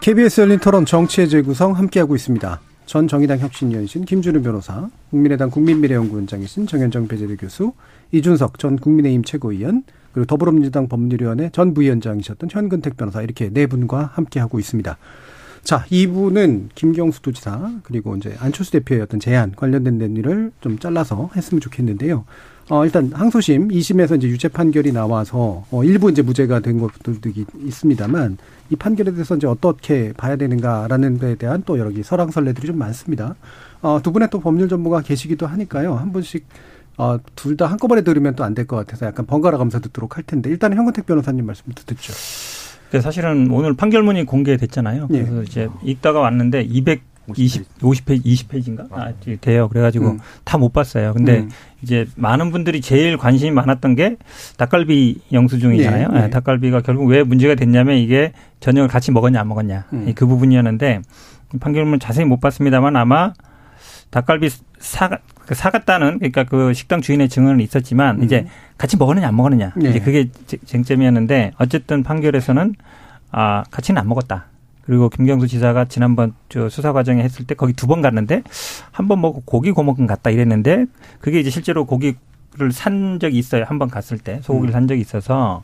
KBS 열린 토론 정치의 재구성 함께하고 있습니다. 전 정의당 혁신위원이신 김준우 변호사, 국민의당 국민미래연구원장이신 정현정 배재대 교수, 이준석 전 국민의힘 최고위원, 그리고 더불어민주당 법률위원회 전 부위원장이셨던 현근택 변호사 이렇게 네 분과 함께하고 있습니다. 자, 이분은 김경수 도지사 그리고 이제 안철수 대표의 어떤 제안 관련된 내용을 좀 잘라서 했으면 좋겠는데요. 어, 일단 항소심 2심에서 이제 유죄 판결이 나와서 어, 일부 이제 무죄가 된 것들도 있습니다만 이 판결에 대해서 이제 어떻게 봐야 되는가라는 데에 대한 또 여러 개 설왕설래들이 좀 많습니다. 어, 두 분의 또 법률 전문가 계시기도 하니까요. 한 분씩 어, 둘 다 한꺼번에 들으면 또 안 될 것 같아서 약간 번갈아 가면서 듣도록 할 텐데 일단은 현근택 변호사님 말씀부터 듣죠. 사실은 오늘 판결문이 공개됐잖아요. 예. 그래서 예. 이제 읽다가 왔는데 200 20, 50페이지, 20페이지인가? 아, 돼요. 그래 가지고 음. 다못 봤어요. 근데 음. 이제 많은 분들이 제일 관심이 많았던 게 닭갈비 영수증이잖아요. 네, 네. 닭갈비가 결국 왜 문제가 됐냐면 이게 저녁을 같이 먹었냐 안 먹었냐 음. 그 부분이었는데 판결문 자세히 못 봤습니다만 아마 닭갈비 사, 그 사갔다는 그러니까 그 식당 주인의 증언은 있었지만 음. 이제 같이 먹었느냐 안 먹었느냐 네. 이제 그게 쟁점이었는데 어쨌든 판결에서는 아 같이는 안 먹었다. 그리고 김경수 지사가 지난번 저 수사 과정에 했을 때 거기 두 번 갔는데 한 번 먹고 고기 고먹은 갔다 이랬는데 그게 이제 실제로 고기를 산 적이 있어요. 한 번 갔을 때 소고기를 음. 산 적이 있어서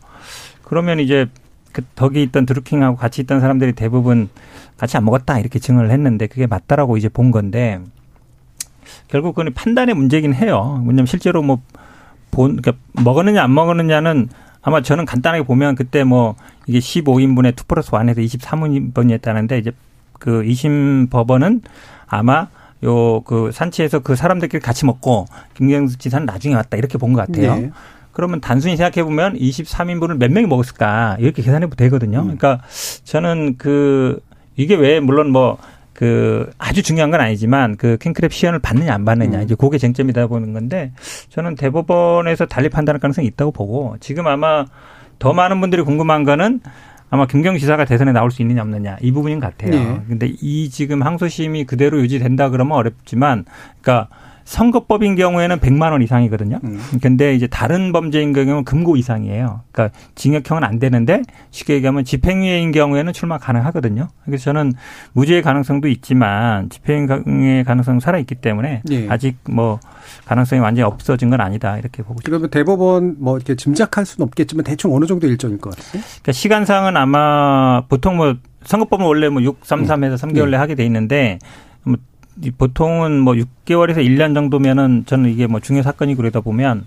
그러면 이제 그 덕이 있던 드루킹하고 같이 있던 사람들이 대부분 같이 안 먹었다 이렇게 증언을 했는데 그게 맞다라고 이제 본 건데 결국 그건 판단의 문제긴 해요. 왜냐면 실제로 뭐 본, 그러니까 먹었느냐 안 먹었느냐는 아마 저는 간단하게 보면 그때 뭐 이게 15인분의 2 플러스 1에서 23인분이었다는데 이제 그 2심 법원은 아마 요 그 산치에서 그 사람들끼리 같이 먹고 김경수 지사는 나중에 왔다 이렇게 본 것 같아요. 네. 그러면 단순히 생각해 보면 23인분을 몇 명이 먹었을까 이렇게 계산해 보면 되거든요. 음. 그러니까 저는 그 이게 왜 물론 뭐 그 아주 중요한 건 아니지만 그 킹크랩 시연을 받느냐 안 받느냐 음. 이제 그게 쟁점이다 보는 건데 저는 대법원에서 달리 판단할 가능성이 있다고 보고 지금 아마 더 많은 분들이 궁금한 거는 아마 김경 지사가 대선에 나올 수 있느냐 없느냐 이 부분인 것 같아요. 네. 근데 이 지금 항소심이 그대로 유지된다 그러면 어렵지만 그러니까 선거법인 경우에는 100만 원 이상이거든요. 음. 근데 이제 다른 범죄인 경우는 금고 이상이에요. 그러니까 징역형은 안 되는데 쉽게 얘기하면 집행유예인 경우에는 출마 가능하거든요. 그래서 저는 무죄의 가능성도 있지만 집행의 가능성은 살아 있기 때문에 예. 아직 뭐 가능성이 완전히 없어진 건 아니다 이렇게 보고 싶습니다. 그러면 대법원 뭐 이렇게 짐작할 수는 없겠지만 대충 어느 정도 일정일 것 같아요? 그러니까 시간상은 아마 보통 뭐 선거법은 원래 뭐 6, 3, 3에서 3개월 내 하게 돼 있는데 뭐 보통은 뭐 6개월에서 1년 정도면은 저는 이게 뭐 중요 사건이 그러다 보면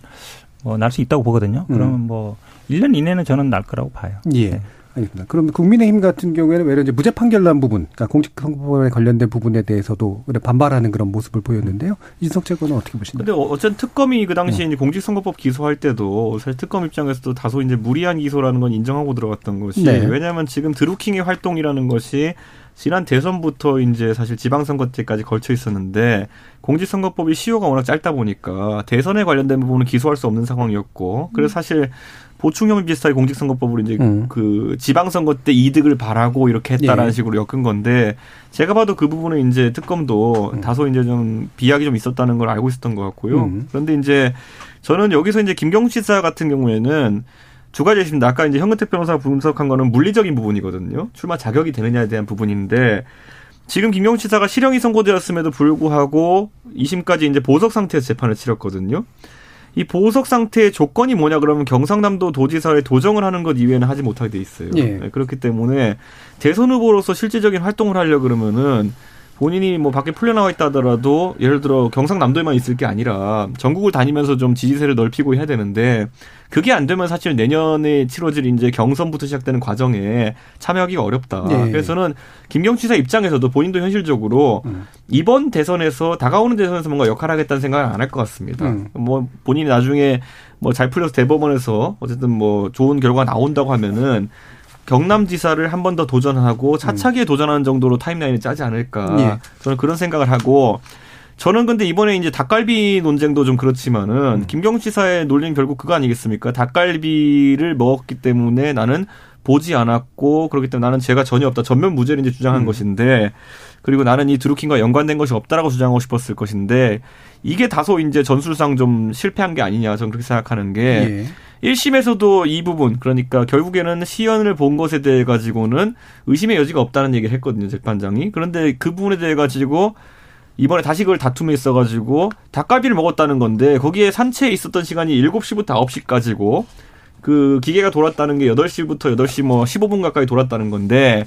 뭐 날 수 있다고 보거든요. 음. 그러면 뭐 1년 이내는 저는 날 거라고 봐요. 예. 네. 알겠습니다. 그럼 국민의힘 같은 경우에는 외려 이제 무죄 판결 난 부분, 그러니까 공직선거법에 관련된 부분에 대해서도 반발하는 그런 모습을 보였는데요. 이석 최고는 어떻게 보시나요? 근데 어쨌든 특검이 그 당시에 네. 공직선거법 기소할 때도 사실 특검 입장에서도 다소 이제 무리한 기소라는 건 인정하고 들어갔던 것이 네. 왜냐하면 지금 드루킹의 활동이라는 것이 지난 대선부터 이제 사실 지방선거 때까지 걸쳐 있었는데 공직선거법이 시효가 워낙 짧다 보니까 대선에 관련된 부분은 기소할 수 없는 상황이었고 그래서 사실 보충형 비슷하게 공직선거법으로 이제 음. 그 지방선거 때 이득을 바라고 이렇게 했다라는 예. 식으로 엮은 건데 제가 봐도 그 부분은 이제 특검도 음. 다소 이제 좀 비약이 좀 있었다는 걸 알고 있었던 것 같고요. 음. 그런데 이제 저는 여기서 이제 김경수 지사 같은 경우에는 두 가지 있습니다. 아까 이제 현근택 변호사가 분석한 거는 물리적인 부분이거든요. 출마 자격이 되느냐에 대한 부분인데 지금 김경수 지사가 실형이 선고되었음에도 불구하고 2심까지 이제 보석 상태에서 재판을 치렀거든요. 이 보석 상태의 조건이 뭐냐 그러면 경상남도 도지사에 도정을 하는 것 이외에는 하지 못하게 돼 있어요. 예. 네, 그렇기 때문에 대선 후보로서 실질적인 활동을 하려 그러면은 본인이 뭐 밖에 풀려나와 있다 하더라도 예를 들어 경상남도에만 있을 게 아니라 전국을 다니면서 좀 지지세를 넓히고 해야 되는데 그게 안 되면 사실 내년에 치러질 이제 경선부터 시작되는 과정에 참여하기가 어렵다. 네. 그래서는 김경치사 입장에서도 본인도 현실적으로 음. 이번 대선에서 다가오는 대선에서 뭔가 역할 하겠다는 생각을 안 할 것 같습니다. 음. 뭐 본인이 나중에 뭐 잘 풀려서 대법원에서 어쨌든 뭐 좋은 결과가 나온다고 하면은 경남지사를 한 번 더 도전하고 차차기에 음. 도전하는 정도로 타임라인을 짜지 않을까. 예. 저는 그런 생각을 하고 저는 근데 이번에 이제 닭갈비 논쟁도 좀 그렇지만은 음. 김경 지사의 논리는 결국 그거 아니겠습니까? 닭갈비를 먹었기 때문에 나는 보지 않았고 그렇기 때문에 나는 죄가 전혀 없다. 전면 무죄를 이제 주장한 음. 것인데 그리고 나는 이 드루킹과 연관된 것이 없다라고 주장하고 싶었을 것인데 이게 다소 이제 전술상 좀 실패한 게 아니냐 저는 그렇게 생각하는 게 예. 1심에서도 이 부분 그러니까 결국에는 시연을 본 것에 대해 가지고는 의심의 여지가 없다는 얘기를 했거든요 재판장이 그런데 그 부분에 대해 가지고 이번에 다시 그걸 다툼이 있어가지고 닭갈비를 먹었다는 건데 거기에 산채에 있었던 시간이 7시부터 9시까지고 그 기계가 돌았다는 게 8시부터 8시 뭐 15분 가까이 돌았다는 건데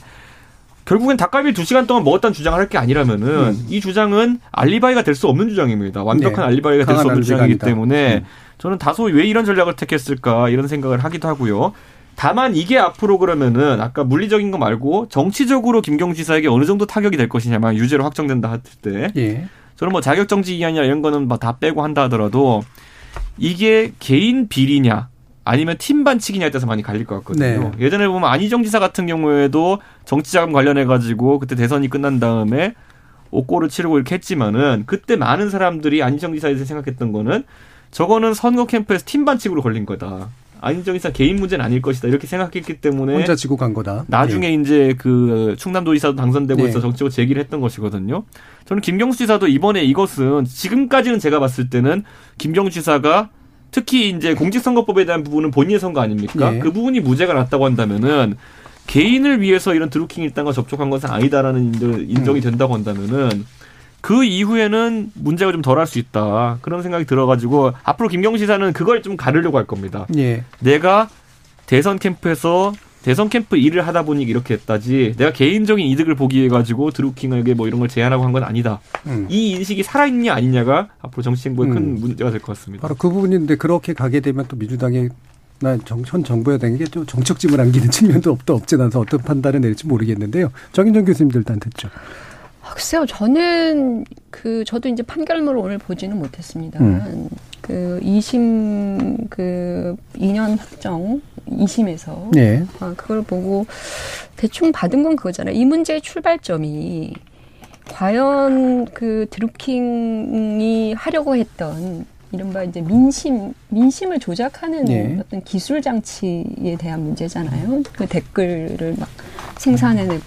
결국엔 닭갈비 2시간 동안 먹었다는 주장을 할 게 아니라면은 음. 이 주장은 알리바이가 될 수 없는 주장입니다. 완벽한 네. 알리바이가 될 수 없는 주장이기 때문에 음. 저는 다소 왜 이런 전략을 택했을까 이런 생각을 하기도 하고요. 다만 이게 앞으로 그러면은 아까 물리적인 거 말고 정치적으로 김경 지사에게 어느 정도 타격이 될 것이냐만 유죄로 확정된다 할 때. 예. 저는 뭐 자격정지 이하냐 이런 거는 뭐다 빼고 한다 하더라도 이게 개인 비리냐 아니면 팀 반칙이냐에 따라서 많이 갈릴 것 같거든요. 네. 예전에 보면 안희정 지사 같은 경우에도 정치자금 관련해 가지고 그때 대선이 끝난 다음에 옥고를 치르고 이렇게 했지만은 그때 많은 사람들이 안희정 지사에 대해서 생각했던 거는 저거는 선거 캠프에서 팀 반칙으로 걸린 거다. 안희정 지사 개인 문제는 아닐 것이다 이렇게 생각했기 때문에 혼자 지고 간 거다. 나중에 네. 이제 그 충남도지사도 당선되고 네. 있어 정치적으로 제기를 했던 것이거든요. 저는 김경수 지사도 이번에 이것은 지금까지는 제가 봤을 때는 김경수 지사가 특히 이제 공직선거법에 대한 부분은 본인의 선거 아닙니까? 네. 그 부분이 무죄가 났다고 한다면은 개인을 위해서 이런 드루킹 일당과 접촉한 것은 아니다라는 인정이 음. 된다고 한다면은 그 이후에는 문제가 좀 덜할 수 있다. 그런 생각이 들어가지고 앞으로 김경 시사는 그걸 좀 가르려고 할 겁니다. 예. 내가 대선 캠프에서 대선 캠프 일을 하다 보니 이렇게 했다지 내가 개인적인 이득을 보기 위해 가지고 드루킹에게 뭐 이런 걸 제안하고 한 건 아니다. 음. 이 인식이 살아있냐 아니냐가 앞으로 정치 행보에 음. 큰 문제가 될 것 같습니다. 바로 그 부분인데 그렇게 가게 되면 또 민주당의 현 정부에 대한 게 좀 정책집을 안기는 측면도 없다 없지 않아서 어떤 판단을 내릴지 모르겠는데요. 정인정 교수님들 일단 듣죠. 글쎄요, 저는 그 저도 이제 판결문을 오늘 보지는 못했습니다만 음. 그 2심 그 2년 확정 2심에서 네. 아, 그걸 보고 대충 받은 건 그거잖아요. 이 문제의 출발점이 과연 그 드루킹이 하려고 했던 이른바 이제 민심 민심을 조작하는 네. 어떤 기술 장치에 대한 문제잖아요. 그 댓글을 막 생산해내고.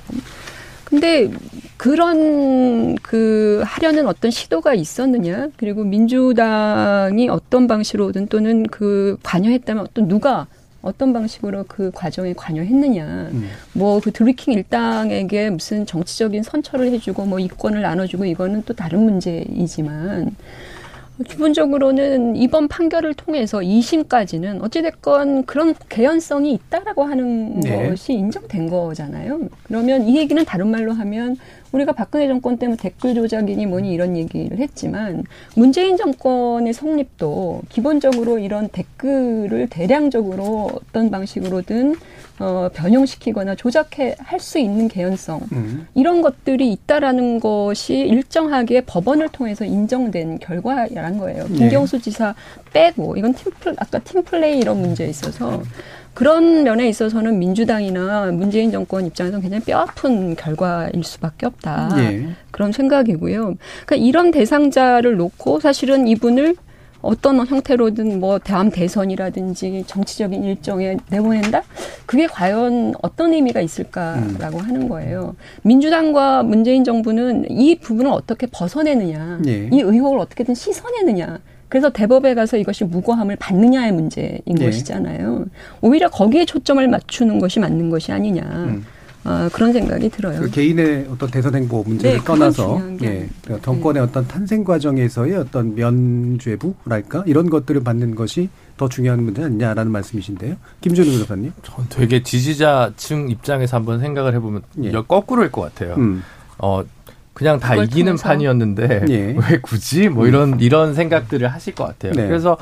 근데 그런 그 하려는 어떤 시도가 있었느냐 그리고 민주당이 어떤 방식으로든 또는 그 관여했다면 어떤 누가 어떤 방식으로 그 과정에 관여했느냐. 음. 뭐그 드루킹 일당에게 무슨 정치적인 선처를 해주고 뭐 이권을 나눠주고 이거는 또 다른 문제이지만 기본적으로는 이번 판결을 통해서 2심까지는 어찌됐건 그런 개연성이 있다라고 하는 네. 것이 인정된 거잖아요. 그러면 이 얘기는 다른 말로 하면 우리가 박근혜 정권 때문에 댓글 조작이니 뭐니 이런 얘기를 했지만 문재인 정권의 성립도 기본적으로 이런 댓글을 대량적으로 어떤 방식으로든 어, 변형시키거나 조작해 할 수 있는 개연성 음. 이런 것들이 있다라는 것이 일정하게 법원을 통해서 인정된 결과라는 거예요. 네. 김경수 네. 지사 빼고 이건 팀플 아까 팀플레이 이런 문제에 있어서 그런 면에 있어서는 민주당이나 문재인 정권 입장에서는 굉장히 뼈아픈 결과일 수밖에 없다. 네. 그런 생각이고요. 그러니까 이런 대상자를 놓고 사실은 이분을 어떤 형태로든 뭐 다음 대선이라든지 정치적인 일정에 내보낸다? 그게 과연 어떤 의미가 있을까라고 음. 하는 거예요. 민주당과 문재인 정부는 이 부분을 어떻게 벗어내느냐, 네. 이 의혹을 어떻게든 씻어내느냐. 그래서 대법에 가서 이것이 무고함을 받느냐의 문제인 네. 것이잖아요. 오히려 거기에 초점을 맞추는 것이 맞는 것이 아니냐. 음. 어, 그런 생각이 들어요. 그 개인의 어떤 대선 행보 문제를 네, 떠나서 예, 그러니까 정권의 네. 어떤 탄생 과정에서의 어떤 면죄부랄까 이런 것들을 받는 것이 더 중요한 문제 아니냐라는 말씀이신데요. 김준우 변호사님. 전 되게 지지자층 입장에서 한번 생각을 해보면 예. 거꾸로일 것 같아요. 음. 어 그냥 다 이기는 통해서. 판이었는데 예. 왜 굳이 뭐 이런 음. 이런 생각들을 하실 것 같아요. 네. 그래서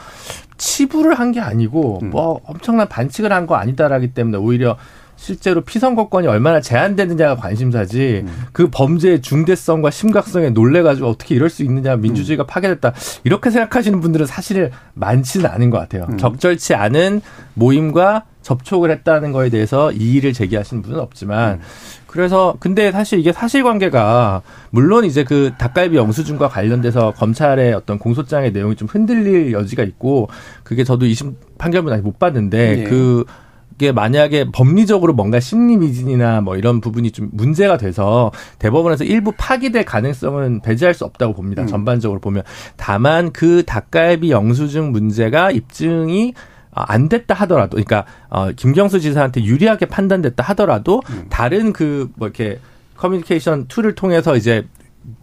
치부를 한 게 아니고 음. 뭐 엄청난 반칙을 한 거 아니다라기 때문에 오히려 실제로 피선거권이 얼마나 제한되느냐가 관심사지 음. 그 범죄의 중대성과 심각성에 놀래가지고 어떻게 이럴 수 있느냐 민주주의가 음. 파괴됐다 이렇게 생각하시는 분들은 사실 많지는 않은 것 같아요. 음. 적절치 않은 모임과 접촉을 했다는 거에 대해서 이의를 제기하시는 분은 없지만 음. 그래서 근데 사실 이게 사실관계가 물론 이제 그 닭갈비 영수증과 관련돼서 검찰의 어떤 공소장의 내용이 좀 흔들릴 여지가 있고 그게 저도 이심 판결문 아직 못 봤는데 네. 그 이게 만약에 법리적으로 뭔가 심리 미진이나 뭐 이런 부분이 좀 문제가 돼서 대법원에서 일부 파기될 가능성은 배제할 수 없다고 봅니다. 음. 전반적으로 보면 다만 그 닭갈비 영수증 문제가 입증이 안 됐다 하더라도, 그러니까 어 김경수 지사한테 유리하게 판단됐다 하더라도 음. 다른 그 뭐 이렇게 커뮤니케이션 툴을 통해서 이제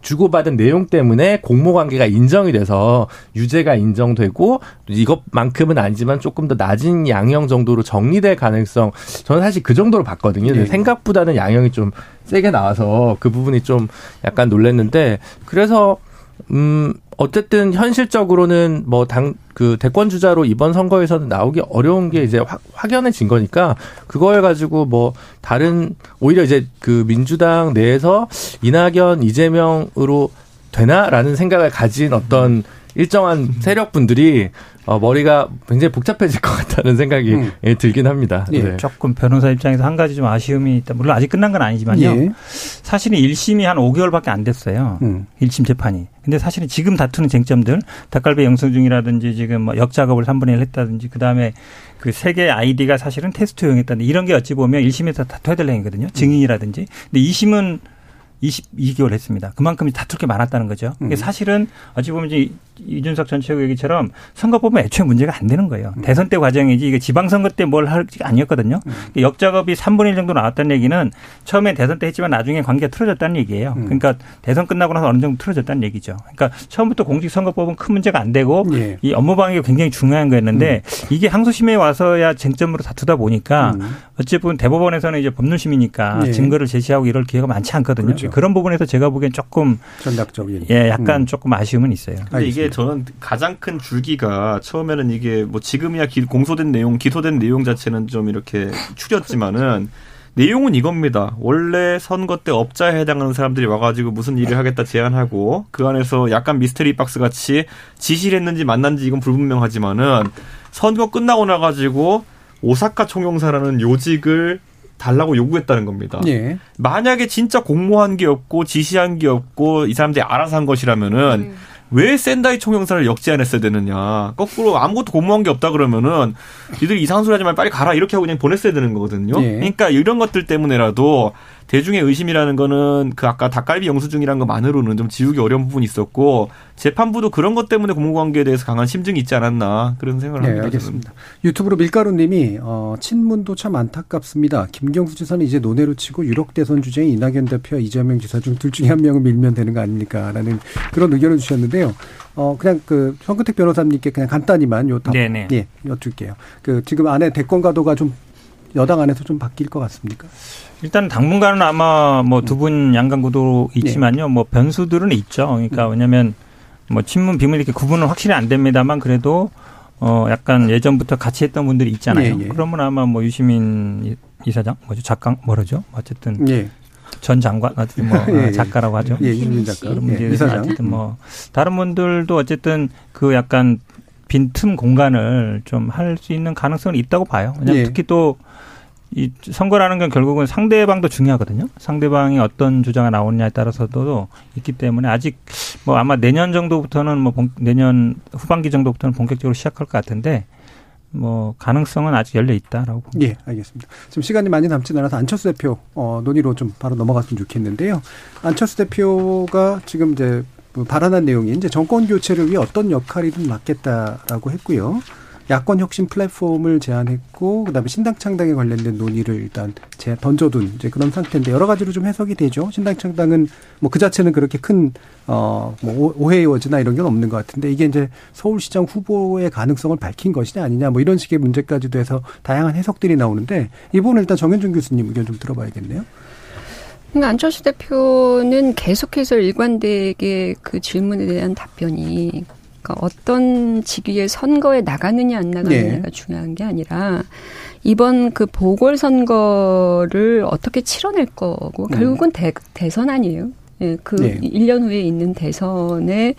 주고받은 내용 때문에 공모 관계가 인정이 돼서 유죄가 인정되고 이것만큼은 아니지만 조금 더 낮은 양형 정도로 정리될 가능성 저는 사실 그 정도로 봤거든요. 네. 생각보다는 양형이 좀 세게 나와서 그 부분이 좀 약간 놀랬는데 그래서 음 어쨌든 현실적으로는 뭐 당 그 대권 주자로 이번 선거에서는 나오기 어려운 게 이제 확, 확연해진 거니까 그걸 가지고 뭐 다른 오히려 이제 그 민주당 내에서 이낙연 이재명으로 되나라는 생각을 가진 어떤 일정한 세력분들이 어, 머리가 굉장히 복잡해질 것 같다는 생각이 음. 예, 들긴 합니다. 예. 네. 조금 변호사 입장에서 한 가지 좀 아쉬움이 있다. 물론 아직 끝난 건 아니지만요. 예. 사실은 1심이 한 5개월밖에 안 됐어요. 음. 1심 재판이. 근데 사실은 지금 다투는 쟁점들, 닭갈비 영수증이라든지 지금 뭐 역작업을 3분의 1 했다든지 그다음에 그 세개 아이디가 사실은 테스트용이었다든지 이런 게 어찌 보면 1심에서 다투어야 될 행위거든요. 증인이라든지. 근데 2심은 22개월 했습니다. 그만큼 다툴 게 많았다는 거죠. 음. 사실은 어찌 보면 이제 이준석 전 최고 얘기처럼 선거법은 애초에 문제가 안 되는 거예요. 음. 대선 때 과정이지 이게 지방선거 때 뭘 할지가 아니었거든요. 음. 역작업이 3분의 1 정도 나왔다는 얘기는 처음에 대선 때 했지만 나중에 관계가 틀어졌다는 얘기예요. 음. 그러니까 대선 끝나고 나서 어느 정도 틀어졌다는 얘기죠. 그러니까 처음부터 공직선거법은 큰 문제가 안 되고 예. 이 업무 방해가 굉장히 중요한 거였는데 음. 이게 항소심에 와서야 쟁점으로 다투다 보니까 음. 어찌 보면 대법원에서는 이제 법률심이니까 예. 증거를 제시하고 이럴 기회가 많지 않거든요. 그렇죠. 그런 부분에서 제가 보기엔 조금 전략적인 예, 약간 음. 조금 아쉬움은 있어요. 근데 이게 저는 가장 큰 줄기가 처음에는 이게 뭐 지금이야 공소된 내용, 기소된 내용 자체는 좀 이렇게 추렸지만은 내용은 이겁니다. 원래 선거 때 업자에 해당하는 사람들이 와가지고 무슨 일을 하겠다 제안하고 그 안에서 약간 미스터리 박스 같이 지시를 했는지 만난지 이건 불분명하지만은 선거 끝나고 나가지고 오사카 총영사라는 요직을 달라고 요구했다는 겁니다. 예. 만약에 진짜 공모한 게 없고 지시한 게 없고 이 사람들이 알아서 한 것이라면은 음. 왜 샌다이 총영사를 역제안했어야 되느냐. 거꾸로 아무것도 공모한 게 없다 그러면은 니들 이상한 소리 하지 말고 빨리 가라 이렇게 하고 그냥 보냈어야 되는 거거든요. 예. 그러니까 이런 것들 때문에라도 대중의 의심이라는 거는 그 아까 닭갈비 영수증이라는 것만으로는 좀 지우기 어려운 부분이 있었고 재판부도 그런 것 때문에 공무관계에 대해서 강한 심증이 있지 않았나 그런 생각을 네, 합니다. 알겠습니다. 유튜브로 밀가루님이 어, 친문도 참 안타깝습니다. 김경수 지사는 이제 논외로 치고 유력 대선 주제인 이낙연 대표와 이재명 지사 중 둘 중에 한 명을 밀면 되는 거 아닙니까라는 그런 의견을 주셨는데요. 어 그냥 그 성근택 변호사님께 그냥 간단히만 요 답, 예, 여쭐게요. 그 지금 안에 대권 가도가 좀 여당 안에서 좀 바뀔 것 같습니까? 일단 당분간은 아마 뭐 두 분 양강 구도 있지만요. 네. 뭐 변수들은 있죠. 그러니까 음. 왜냐하면 뭐 친문 비문 이렇게 구분은 확실히 안 됩니다만 그래도 어 약간 예전부터 같이 했던 분들이 있잖아요. 예, 예. 그러면 아마 뭐 유시민 이사장 뭐죠 작가 뭐라죠? 어쨌든 예. 전 장관 어쨌든 뭐 예, 예, 작가라고 하죠. 예, 유시민 작가. 그런 분들 예, 이사장. 어쨌든 뭐 다른 분들도 어쨌든 그 약간 빈틈 공간을 좀 할 수 있는 가능성은 있다고 봐요. 왜냐하면 예. 특히 또 이 선거라는 건 결국은 상대방도 중요하거든요. 상대방이 어떤 주장이 나오느냐에 따라서도 있기 때문에 아직 뭐 아마 내년 정도부터는 뭐 본, 내년 후반기 정도부터는 본격적으로 시작할 것 같은데 뭐 가능성은 아직 열려 있다라고 봅니다. 예, 알겠습니다. 지금 시간이 많이 남지 않아서 안철수 대표 어, 논의로 좀 바로 넘어갔으면 좋겠는데요. 안철수 대표가 지금 이제 뭐 발언한 내용이 이제 정권 교체를 위해 어떤 역할이든 맡겠다라고 했고요. 야권 혁신 플랫폼을 제안했고 그다음에 신당 창당에 관련된 논의를 일단 제 던져둔 이제 그런 상태인데 여러 가지로 좀 해석이 되죠. 신당 창당은 뭐 그 자체는 그렇게 큰 어뭐 오해의 여지나 이런 게 없는 것 같은데 이게 이제 서울시장 후보의 가능성을 밝힌 것이냐 아니냐 뭐 이런 식의 문제까지도 해서 다양한 해석들이 나오는데 이 부분을 일단 정현준 교수님 의견 좀 들어봐야겠네요. 그러니까 안철수 대표는 계속해서 일관되게 그 질문에 대한 답변이 그러니까 어떤 직위의 선거에 나가느냐 안 나가느냐가 네. 중요한 게 아니라 이번 그 보궐 선거를 어떻게 치러낼 거고 네. 결국은 대, 대선 아니에요. 예, 그 네. 1년 후에 있는 대선에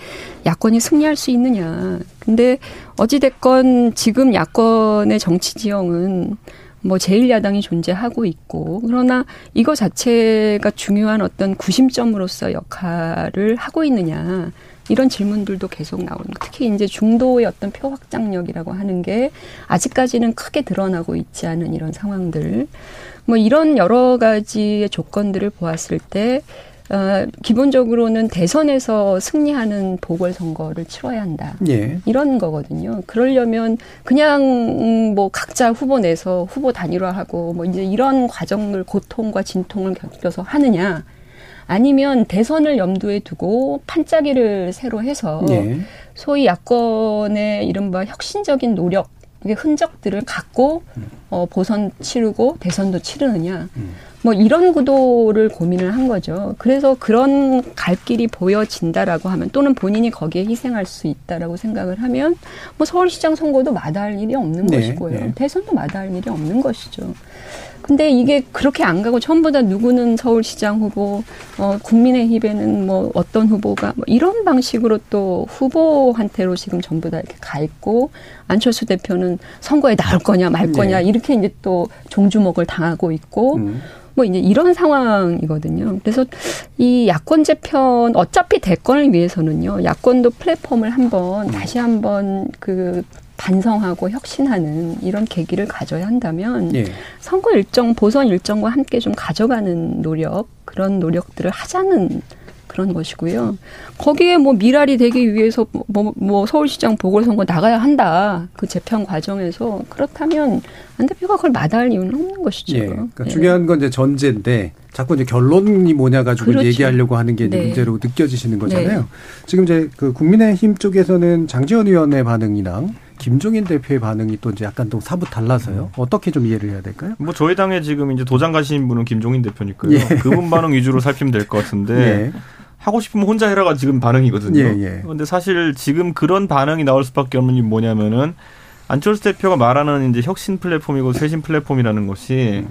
야권이 승리할 수 있느냐. 근데 어찌됐건 지금 야권의 정치 지형은 뭐 제1야당이 존재하고 있고 그러나 이거 자체가 중요한 어떤 구심점으로서 역할을 하고 있느냐 이런 질문들도 계속 나오는 특히 이제 중도의 어떤 표 확장력이라고 하는 게 아직까지는 크게 드러나고 있지 않은 이런 상황들. 뭐 이런 여러 가지의 조건들을 보았을 때 어, 기본적으로는 대선에서 승리하는 보궐선거를 치러야 한다. 예. 이런 거거든요. 그러려면 그냥 음, 뭐 각자 후보 내서 후보 단일화하고 뭐 이제 이런 과정을 고통과 진통을 겪어서 하느냐. 아니면 대선을 염두에 두고 판짜기를 새로 해서 예. 소위 야권의 이른바 혁신적인 노력, 흔적들을 갖고 어, 보선 치르고 대선도 치르느냐. 음. 뭐 이런 구도를 고민을 한 거죠. 그래서 그런 갈 길이 보여진다라고 하면 또는 본인이 거기에 희생할 수 있다라고 생각을 하면 뭐 서울시장 선거도 마다할 일이 없는 네, 것이고요. 네. 대선도 마다할 일이 없는 것이죠. 근데 이게 그렇게 안 가고 전부 다 누구는 서울시장 후보, 어, 국민의힘에는 뭐 어떤 후보가 뭐 이런 방식으로 또 후보한테로 지금 전부 다 이렇게 가 있고 안철수 대표는 선거에 나올 거냐 말 거냐 네. 이렇게 이제 또 종주목을 당하고 있고 음. 뭐 이제 이런 상황이거든요. 그래서 이 야권 재편 어차피 대권을 위해서는요. 야권도 플랫폼을 한번 다시 한번 그 반성하고 혁신하는 이런 계기를 가져야 한다면 예. 선거 일정 보선 일정과 함께 좀 가져가는 노력 그런 노력들을 하자는 그런 것이고요. 거기에 뭐 미랄이 되기 위해서 뭐, 뭐 서울시장 보궐선거 나가야 한다. 그 재편 과정에서 그렇다면 안 대표가 그걸 마다할 이유는 없는 것이죠. 예, 그러니까 네. 중요한 건 이제 전제인데 자꾸 이제 결론이 뭐냐 가지고 그렇죠. 얘기하려고 하는 게 네. 문제로 느껴지시는 거잖아요. 네. 지금 이제 그 국민의힘 쪽에서는 장지원 의원의 반응이랑 김종인 대표의 반응이 또 이제 약간 또 사뭇 달라서요. 어떻게 좀 이해를 해야 될까요? 뭐 저희 당에 지금 이제 도장 가신 분은 김종인 대표니까요. 예. 그분 반응 위주로 살피면 될 것 같은데 예. 하고 싶으면 혼자 해라가 지금 반응이거든요. 예, 예. 그런데 사실 지금 그런 반응이 나올 수밖에 없는 게 뭐냐면은 안철수 대표가 말하는 이제 혁신 플랫폼이고 쇄신 플랫폼이라는 것이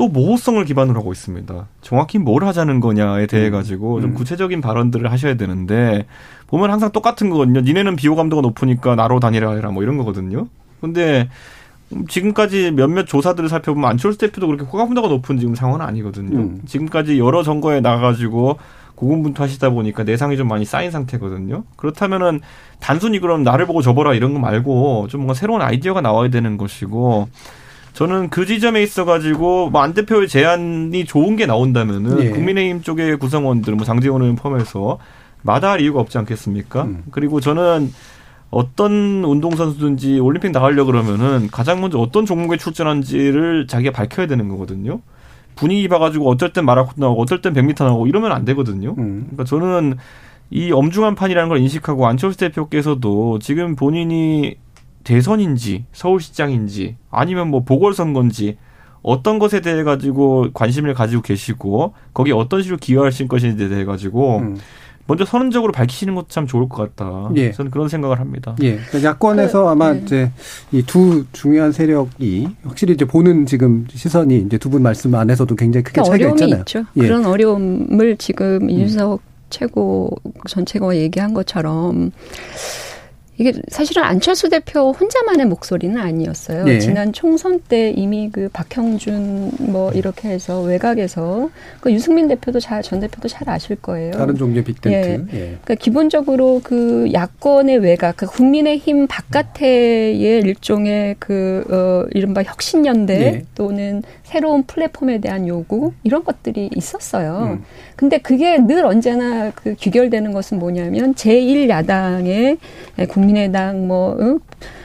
또 모호성을 기반으로 하고 있습니다. 정확히 뭘 하자는 거냐에 대해 음. 가지고 좀 음. 구체적인 발언들을 하셔야 되는데 보면 항상 똑같은 거거든요. 니네는 비호 감도가 높으니까 나로 다니라 해라 뭐 이런 거거든요. 근데 지금까지 몇몇 조사들을 살펴보면 안철수 대표도 그렇게 호감도가 높은 지금 상황은 아니거든요. 음. 지금까지 여러 선거에 나가가지고 고군분투하시다 보니까 내상이 좀 많이 쌓인 상태거든요. 그렇다면은 단순히 그럼 나를 보고 접어라 이런 거 말고 좀 뭔가 새로운 아이디어가 나와야 되는 것이고 저는 그 지점에 있어가지고 뭐 안 대표의 제안이 좋은 게 나온다면은 예. 국민의힘 쪽의 구성원들 뭐 장재원 의원 포함해서 마다할 이유가 없지 않겠습니까? 음. 그리고 저는 어떤 운동선수든지 올림픽 나가려 그러면은 가장 먼저 어떤 종목에 출전한지를 자기가 밝혀야 되는 거거든요. 분위기 봐가지고 어쩔 땐 마라톤 나오고 어쩔 땐 100m 나오고 이러면 안 되거든요. 음. 그러니까 저는 이 엄중한 판이라는 걸 인식하고 안철수 대표께서도 지금 본인이 대선인지 서울시장인지 아니면 뭐 보궐선거인지 어떤 것에 대해 가지고 관심을 가지고 계시고 거기에 어떤 식으로 기여하실 것인지에 대해 가지고 음. 먼저 선언적으로 밝히시는 것도 참 좋을 것 같다. 예. 저는 그런 생각을 합니다. 예. 그러니까 야권에서 그, 아마 네. 이제 이 두 중요한 세력이 확실히 이제 보는 지금 시선이 이제 두 분 말씀 안에서도 굉장히 크게 차이가 어려움이 있잖아요. 있죠. 예. 그런 어려움을 지금 음. 이준석 최고 전 최고가 얘기한 것처럼 이게 사실은 안철수 대표 혼자만의 목소리는 아니었어요. 네. 지난 총선 때 이미 그 박형준 뭐 이렇게 해서 외곽에서 그 유승민 대표도 잘 전 대표도 잘 아실 거예요. 다른 종류의 빅텐트. 예. 예. 그러니까 기본적으로 그 야권의 외곽, 그 국민의힘 바깥의 일종의 그 어, 이른바 혁신연대 네. 또는 새로운 플랫폼에 대한 요구 이런 것들이 있었어요. 음. 근데 그게 늘 언제나 그 귀결되는 것은 뭐냐면 제1야당의 국민의당 뭐 응?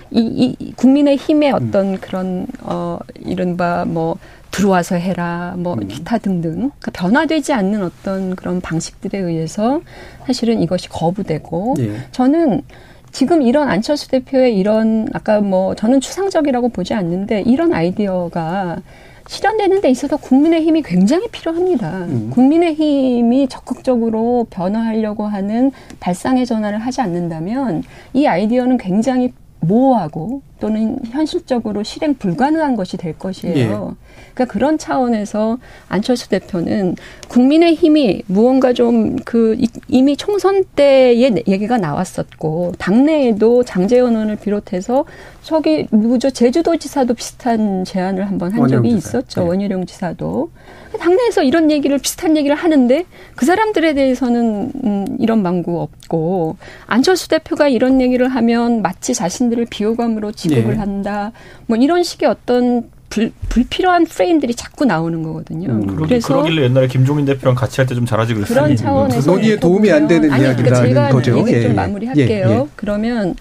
이, 이 국민의 힘의 음. 어떤 음. 그런 어 이른바 뭐 들어와서 해라 뭐 음. 기타 등등 그러니까 변화되지 않는 어떤 그런 방식들에 의해서 사실은 이것이 거부되고 예. 저는 지금 이런 안철수 대표의 이런 아까 뭐 저는 추상적이라고 보지 않는데 이런 아이디어가 실현되는 데 있어서 국민의 힘이 굉장히 필요합니다. 음. 국민의 힘이 적극적으로 변화하려고 하는 발상의 전환을 하지 않는다면 이 아이디어는 굉장히 모호하고 또는 현실적으로 실행 불가능한 것이 될 것이에요. 예. 그러니까 그런 차원에서 안철수 대표는 국민의 힘이 무언가 좀 그 이미 총선 때의 얘기가 나왔었고 당내에도 장재원 의원을 비롯해서 저기 누구죠 제주도지사도 비슷한 제안을 한번 한 적이 있었죠 네. 원희룡 지사도 당내에서 이런 얘기를 비슷한 얘기를 하는데 그 사람들에 대해서는 음, 이런 망구 없고 안철수 대표가 이런 얘기를 하면 마치 자신들을 비호감으로 지급을 네. 한다 뭐 이런 식의 어떤 불, 불필요한 프레임들이 자꾸 나오는 거거든요. 음, 그래서 그러길래 옛날에 김종인 대표랑 같이 할 때 좀 잘하지 그랬어요. 그런 차원에서 논의에 도움이 안 되는 아니, 이야기라는 그러니까 제가 거죠. 얘기 좀 예, 예. 마무리할게요. 예, 예. 그러면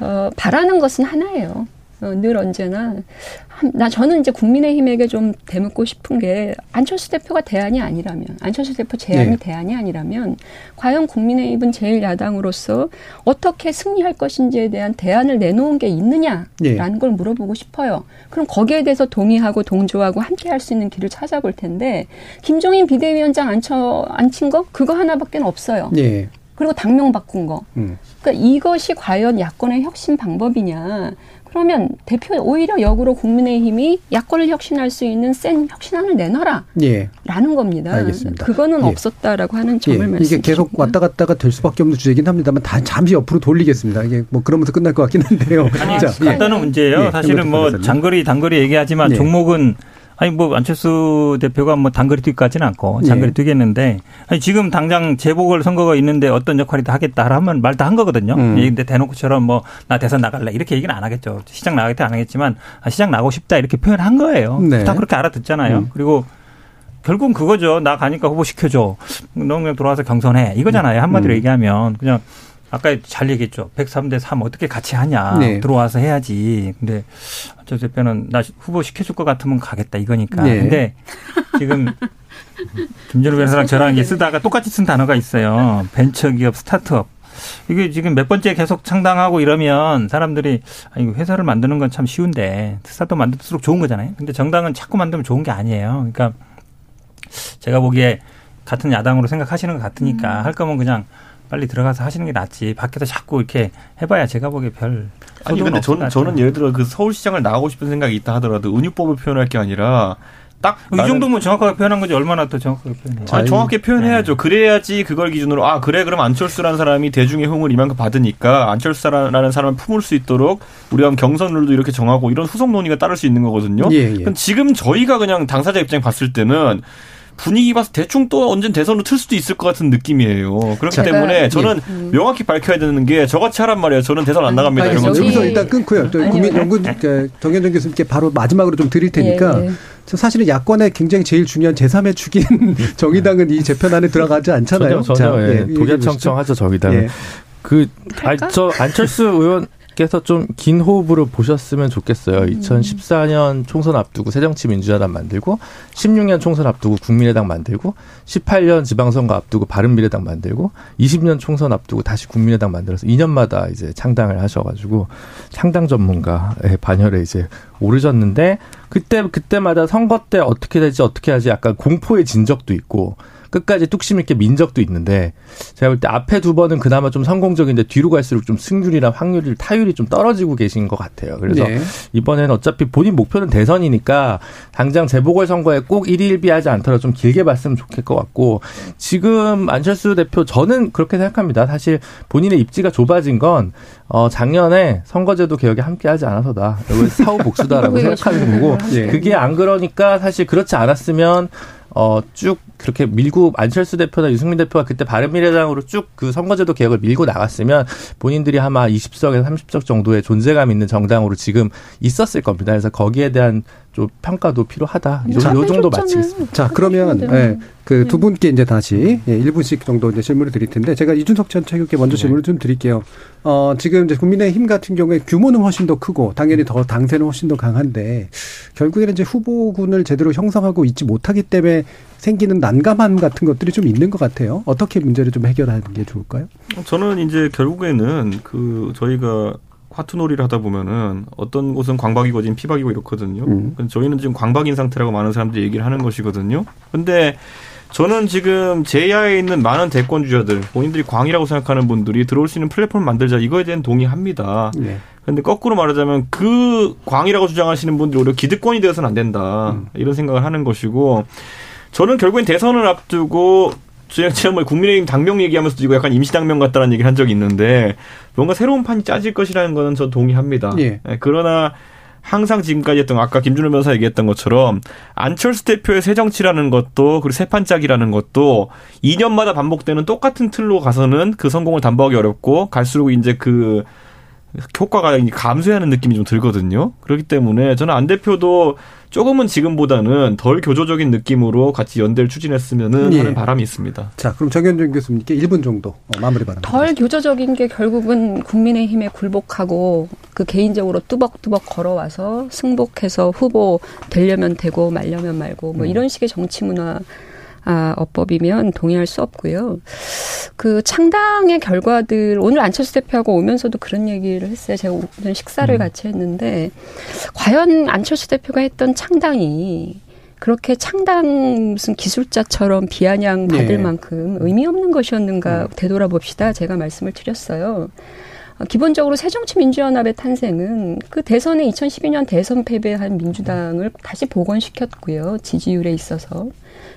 어, 바라는 것은 하나예요. 어, 늘 언제나 나 저는 이제 국민의힘에게 좀 대묻고 싶은 게 안철수 대표가 대안이 아니라면 안철수 대표 제안이 네. 대안이 아니라면 과연 국민의힘은 제일 야당으로서 어떻게 승리할 것인지에 대한 대안을 내놓은 게 있느냐라는 네. 걸 물어보고 싶어요. 그럼 거기에 대해서 동의하고 동조하고 함께 할 수 있는 길을 찾아볼 텐데 김종인 비대위원장 앉혀 앉힌 거 그거 하나밖에 없어요. 네. 그리고 당명 바꾼 거. 음. 그러니까 이것이 과연 야권의 혁신 방법이냐. 그러면 대표 오히려 역으로 국민의힘이 야권을 혁신할 수 있는 센 혁신안을 내놔라. 예. 라는 겁니다. 알겠습니다. 그거는 예. 없었다라고 하는 점을 예. 말씀 이게 계속 왔다 갔다가 될 수밖에 없는 주제긴 합니다만 다 잠시 옆으로 돌리겠습니다. 이게 뭐 그러면서 끝날 것 같긴 한데요. 아니, 자, 간단한 예. 문제예요. 예. 사실은 뭐 장거리 단거리 얘기하지만 예. 종목은 아니 뭐 안철수 대표가 뭐 단거리 뛰기까지는 않고 장거리 예. 뛰겠는데 아니 지금 당장 재보궐 선거가 있는데 어떤 역할이다 하겠다 하면 말 다 한 거거든요. 음. 근데 대놓고처럼 뭐 나 대선 나갈래 이렇게 얘기는 안 하겠죠. 시장 나가겠다 안 하겠지만 아, 시장 나고 싶다 이렇게 표현한 거예요. 네. 다 그렇게 알아듣잖아요. 음. 그리고 결국은 그거죠. 나 가니까 후보 시켜줘. 너 그냥 돌아와서 경선해. 이거잖아요. 한마디로 음. 얘기하면 그냥 아까 잘 얘기했죠. 103대 3 어떻게 같이 하냐. 네. 들어와서 해야지. 근데 저 대표는 나 후보 시켜줄 것 같으면 가겠다 이거니까. 네. 근데 지금 김준호 변호사랑 저랑 쓰다가 똑같이 쓴 단어가 있어요. 벤처기업 스타트업. 이게 지금 몇 번째 계속 창당하고 이러면 사람들이 아 이거 회사를 만드는 건 참 쉬운데 스타트업 만들수록 좋은 거잖아요. 근데 정당은 자꾸 만들면 좋은 게 아니에요. 그러니까 제가 보기에 같은 야당으로 생각하시는 것 같으니까 음. 할 거면 그냥 빨리 들어가서 하시는 게 낫지. 밖에서 자꾸 이렇게 해봐야 제가 보기에 별. 아니 근데 저는 저는 예를 들어 그 서울시장을 나가고 싶은 생각이 있다 하더라도 은유법을 표현할 게 아니라 딱 이 정도면 정확하게 표현한 거지 얼마나 더 정확하게 표현해? 아, 정확하게 표현해야죠. 네. 그래야지 그걸 기준으로 아 그래 그럼 안철수라는 사람이 대중의 흥을 이만큼 받으니까 안철수라는 사람을 품을 수 있도록 우리가 경선 룰도 이렇게 정하고 이런 후속 논의가 따를 수 있는 거거든요. 예, 예. 지금 저희가 그냥 당사자 입장 봤을 때는 분위기 봐서 대충 또 언젠 대선으로 틀 수도 있을 것 같은 느낌이에요. 그렇기 자, 때문에 예. 저는 예. 명확히 밝혀야 되는 게 저같이 하란 말이에요. 저는 대선 안 나갑니다. 아니, 이런 거. 여기서 일단 끊고요. 또 국민 연구 정현정 교수님께 바로 마지막으로 좀 드릴 테니까 예, 예. 사실은 야권의 굉장히 제일 중요한 제3의 축인 정의당은 이 재편 안에 들어가지 않잖아요. 전혀, 전혀 자, 예. 독야청청하죠 정의당은. 그, 아, 저 안철수 의원 의원님께서 좀 긴 호흡으로 보셨으면 좋겠어요. 2014년 총선 앞두고 새정치민주연합 만들고 16년 총선 앞두고 국민의당 만들고 18년 지방선거 앞두고 바른미래당 만들고 20년 총선 앞두고 다시 국민의당 만들어서 2년마다 이제 창당을 하셔가지고 창당 전문가의 반열에 이제 오르셨는데 그때 그때마다 선거 때 어떻게 될지 어떻게 하지 약간 공포의 진적도 있고 끝까지 뚝심 있게 민 적도 있는데 제가 볼 때 앞에 두 번은 그나마 좀 성공적인데 뒤로 갈수록 좀 승률이나 확률이 타율이 좀 떨어지고 계신 것 같아요. 그래서 네. 이번에는 어차피 본인 목표는 대선이니까 당장 재보궐 선거에 꼭 1위 1비하지 않더라도 좀 길게 봤으면 좋겠을 것 같고 지금 안철수 대표 저는 그렇게 생각합니다. 사실 본인의 입지가 좁아진 건 어, 작년에 선거제도 개혁에 함께하지 않아서다. 사후 복수다라고 생각하는 거고 예. 그게 안 그러니까 사실 그렇지 않았으면 어, 쭉 그렇게 밀고 안철수 대표나 유승민 대표가 그때 바른미래당으로 쭉 그 선거제도 개혁을 밀고 나갔으면 본인들이 아마 20석에서 30석 정도의 존재감 있는 정당으로 지금 있었을 겁니다. 그래서 거기에 대한 좀 평가도 필요하다. 이 정도, 정도 마치겠습니다. 자, 그러면 네, 그두 네. 분께 이제 다시 예, 1분씩 정도 이제 질문을 드릴 텐데 제가 이준석 전 최고께 먼저 네. 질문을 좀 드릴게요. 어, 지금 이제 국민의힘 같은 경우에 규모는 훨씬 더 크고 당연히 더 당세는 훨씬 더 강한데 결국에는 이제 후보군을 제대로 형성하고 있지 못하기 때문에 생기는 난감함 같은 것들이 좀 있는 것 같아요. 어떻게 문제를 좀 해결하는 게 좋을까요? 저는 이제 결국에는 그 저희가 화투놀이를 하다 보면은 어떤 곳은 광박이고 지금 피박이고 이렇거든요. 음. 저희는 지금 광박인 상태라고 많은 사람들이 얘기를 하는 것이거든요. 근데 저는 지금 제야에 있는 많은 대권 주자들, 본인들이 광이라고 생각하는 분들이 들어올 수 있는 플랫폼을 만들자 이거에 대한 동의합니다. 네. 근데 거꾸로 말하자면 그 광이라고 주장하시는 분들이 오히려 기득권이 되어서는 안 된다. 음. 이런 생각을 하는 것이고 저는 결국엔 대선을 앞두고 뭐 국민의힘 당명 얘기하면서도 이거 약간 임시당명 같다는 얘기를 한 적이 있는데 뭔가 새로운 판이 짜질 것이라는 거는 저 동의합니다. 예. 네, 그러나 항상 지금까지 했던 아까 김준호 변호사 얘기했던 것처럼 안철수 대표의 새 정치라는 것도 그리고 새 판짝이라는 것도 2년마다 반복되는 똑같은 틀로 가서는 그 성공을 담보하기 어렵고 갈수록 이제 그 효과가 감소하는 느낌이 좀 들거든요. 그렇기 때문에 저는 안 대표도 조금은 지금보다는 덜 교조적인 느낌으로 같이 연대를 추진했으면은 예. 하는 바람이 있습니다. 자, 그럼 정현준 교수님께 1분 정도 어, 마무리 바랍니다. 덜 교조적인 게 결국은 국민의힘에 굴복하고 그 개인적으로 뚜벅뚜벅 걸어와서 승복해서 후보 되려면 되고 말려면 말고 뭐 음. 이런 식의 정치 문화 아, 어법이면 동의할 수 없고요. 그 창당의 결과들 오늘 안철수 대표하고 오면서도 그런 얘기를 했어요. 제가 오늘 식사를 음. 같이 했는데 과연 안철수 대표가 했던 창당이 그렇게 창당 무슨 기술자처럼 비아냥 받을 네. 만큼 의미 없는 것이었는가 음. 되돌아봅시다. 제가 말씀을 드렸어요. 어, 기본적으로 새정치민주연합의 탄생은 그 대선에 2012년 대선 패배한 민주당을 다시 복원시켰고요. 지지율에 있어서.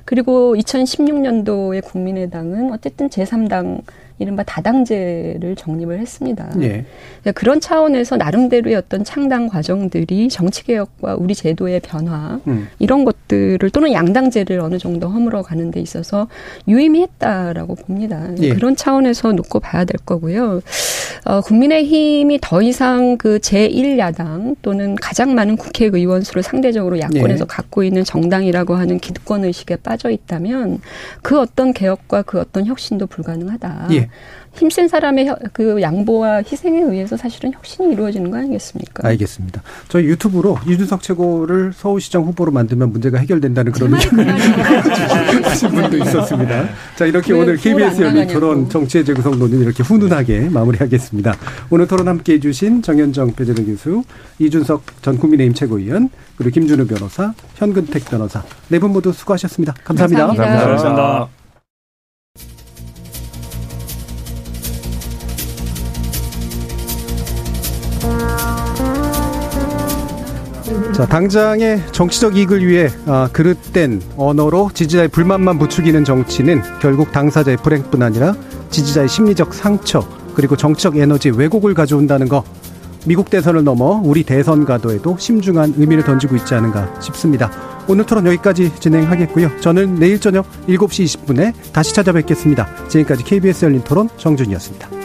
그리고 2016년도에 국민의당은 어쨌든 제3당 이른바 다당제를 정립을 했습니다. 네. 그런 차원에서 나름대로의 어떤 창당 과정들이 정치개혁과 우리 제도의 변화 음. 이런 것들을 또는 양당제를 어느 정도 허물어 가는 데 있어서 유의미했다라고 봅니다. 예. 그런 차원에서 놓고 봐야 될 거고요. 어, 국민의힘이 더 이상 그 제1야당 또는 가장 많은 국회의원 수를 상대적으로 야권에서 예. 갖고 있는 정당이라고 하는 기득권 의식에 빠져 있다면 그 어떤 개혁과 그 어떤 혁신도 불가능하다. 예. 힘센 사람의 그 양보와 희생에 의해서 사실은 혁신이 이루어지는 거 아니겠습니까? 알겠습니다. 저희 유튜브로 이준석 최고를 서울시장 후보로 만들면 문제가 해결된다는 그런 의견을 하신 분도 있었습니다. 자 이렇게 오늘 KBS 열린 토론 정치의 재구성 논의 이렇게 훈훈하게 마무리하겠습니다. 오늘 토론 함께 해 주신 정현정 배재동 교수, 이준석 전 국민의힘 최고위원, 그리고 김준우 변호사, 현근택 변호사 네 분 모두 수고하셨습니다 감사합니다. 감사합니다. 감사합니다. 감사합니다. 자, 당장의 정치적 이익을 위해 아, 그릇된 언어로 지지자의 불만만 부추기는 정치는 결국 당사자의 불행뿐 아니라 지지자의 심리적 상처 그리고 정치적 에너지 왜곡을 가져온다는 거 미국 대선을 넘어 우리 대선 가도에도 심중한 의미를 던지고 있지 않은가 싶습니다. 오늘 토론 여기까지 진행하겠고요. 저는 내일 저녁 7시 20분에 다시 찾아뵙겠습니다. 지금까지 KBS 열린 토론 정준이었습니다.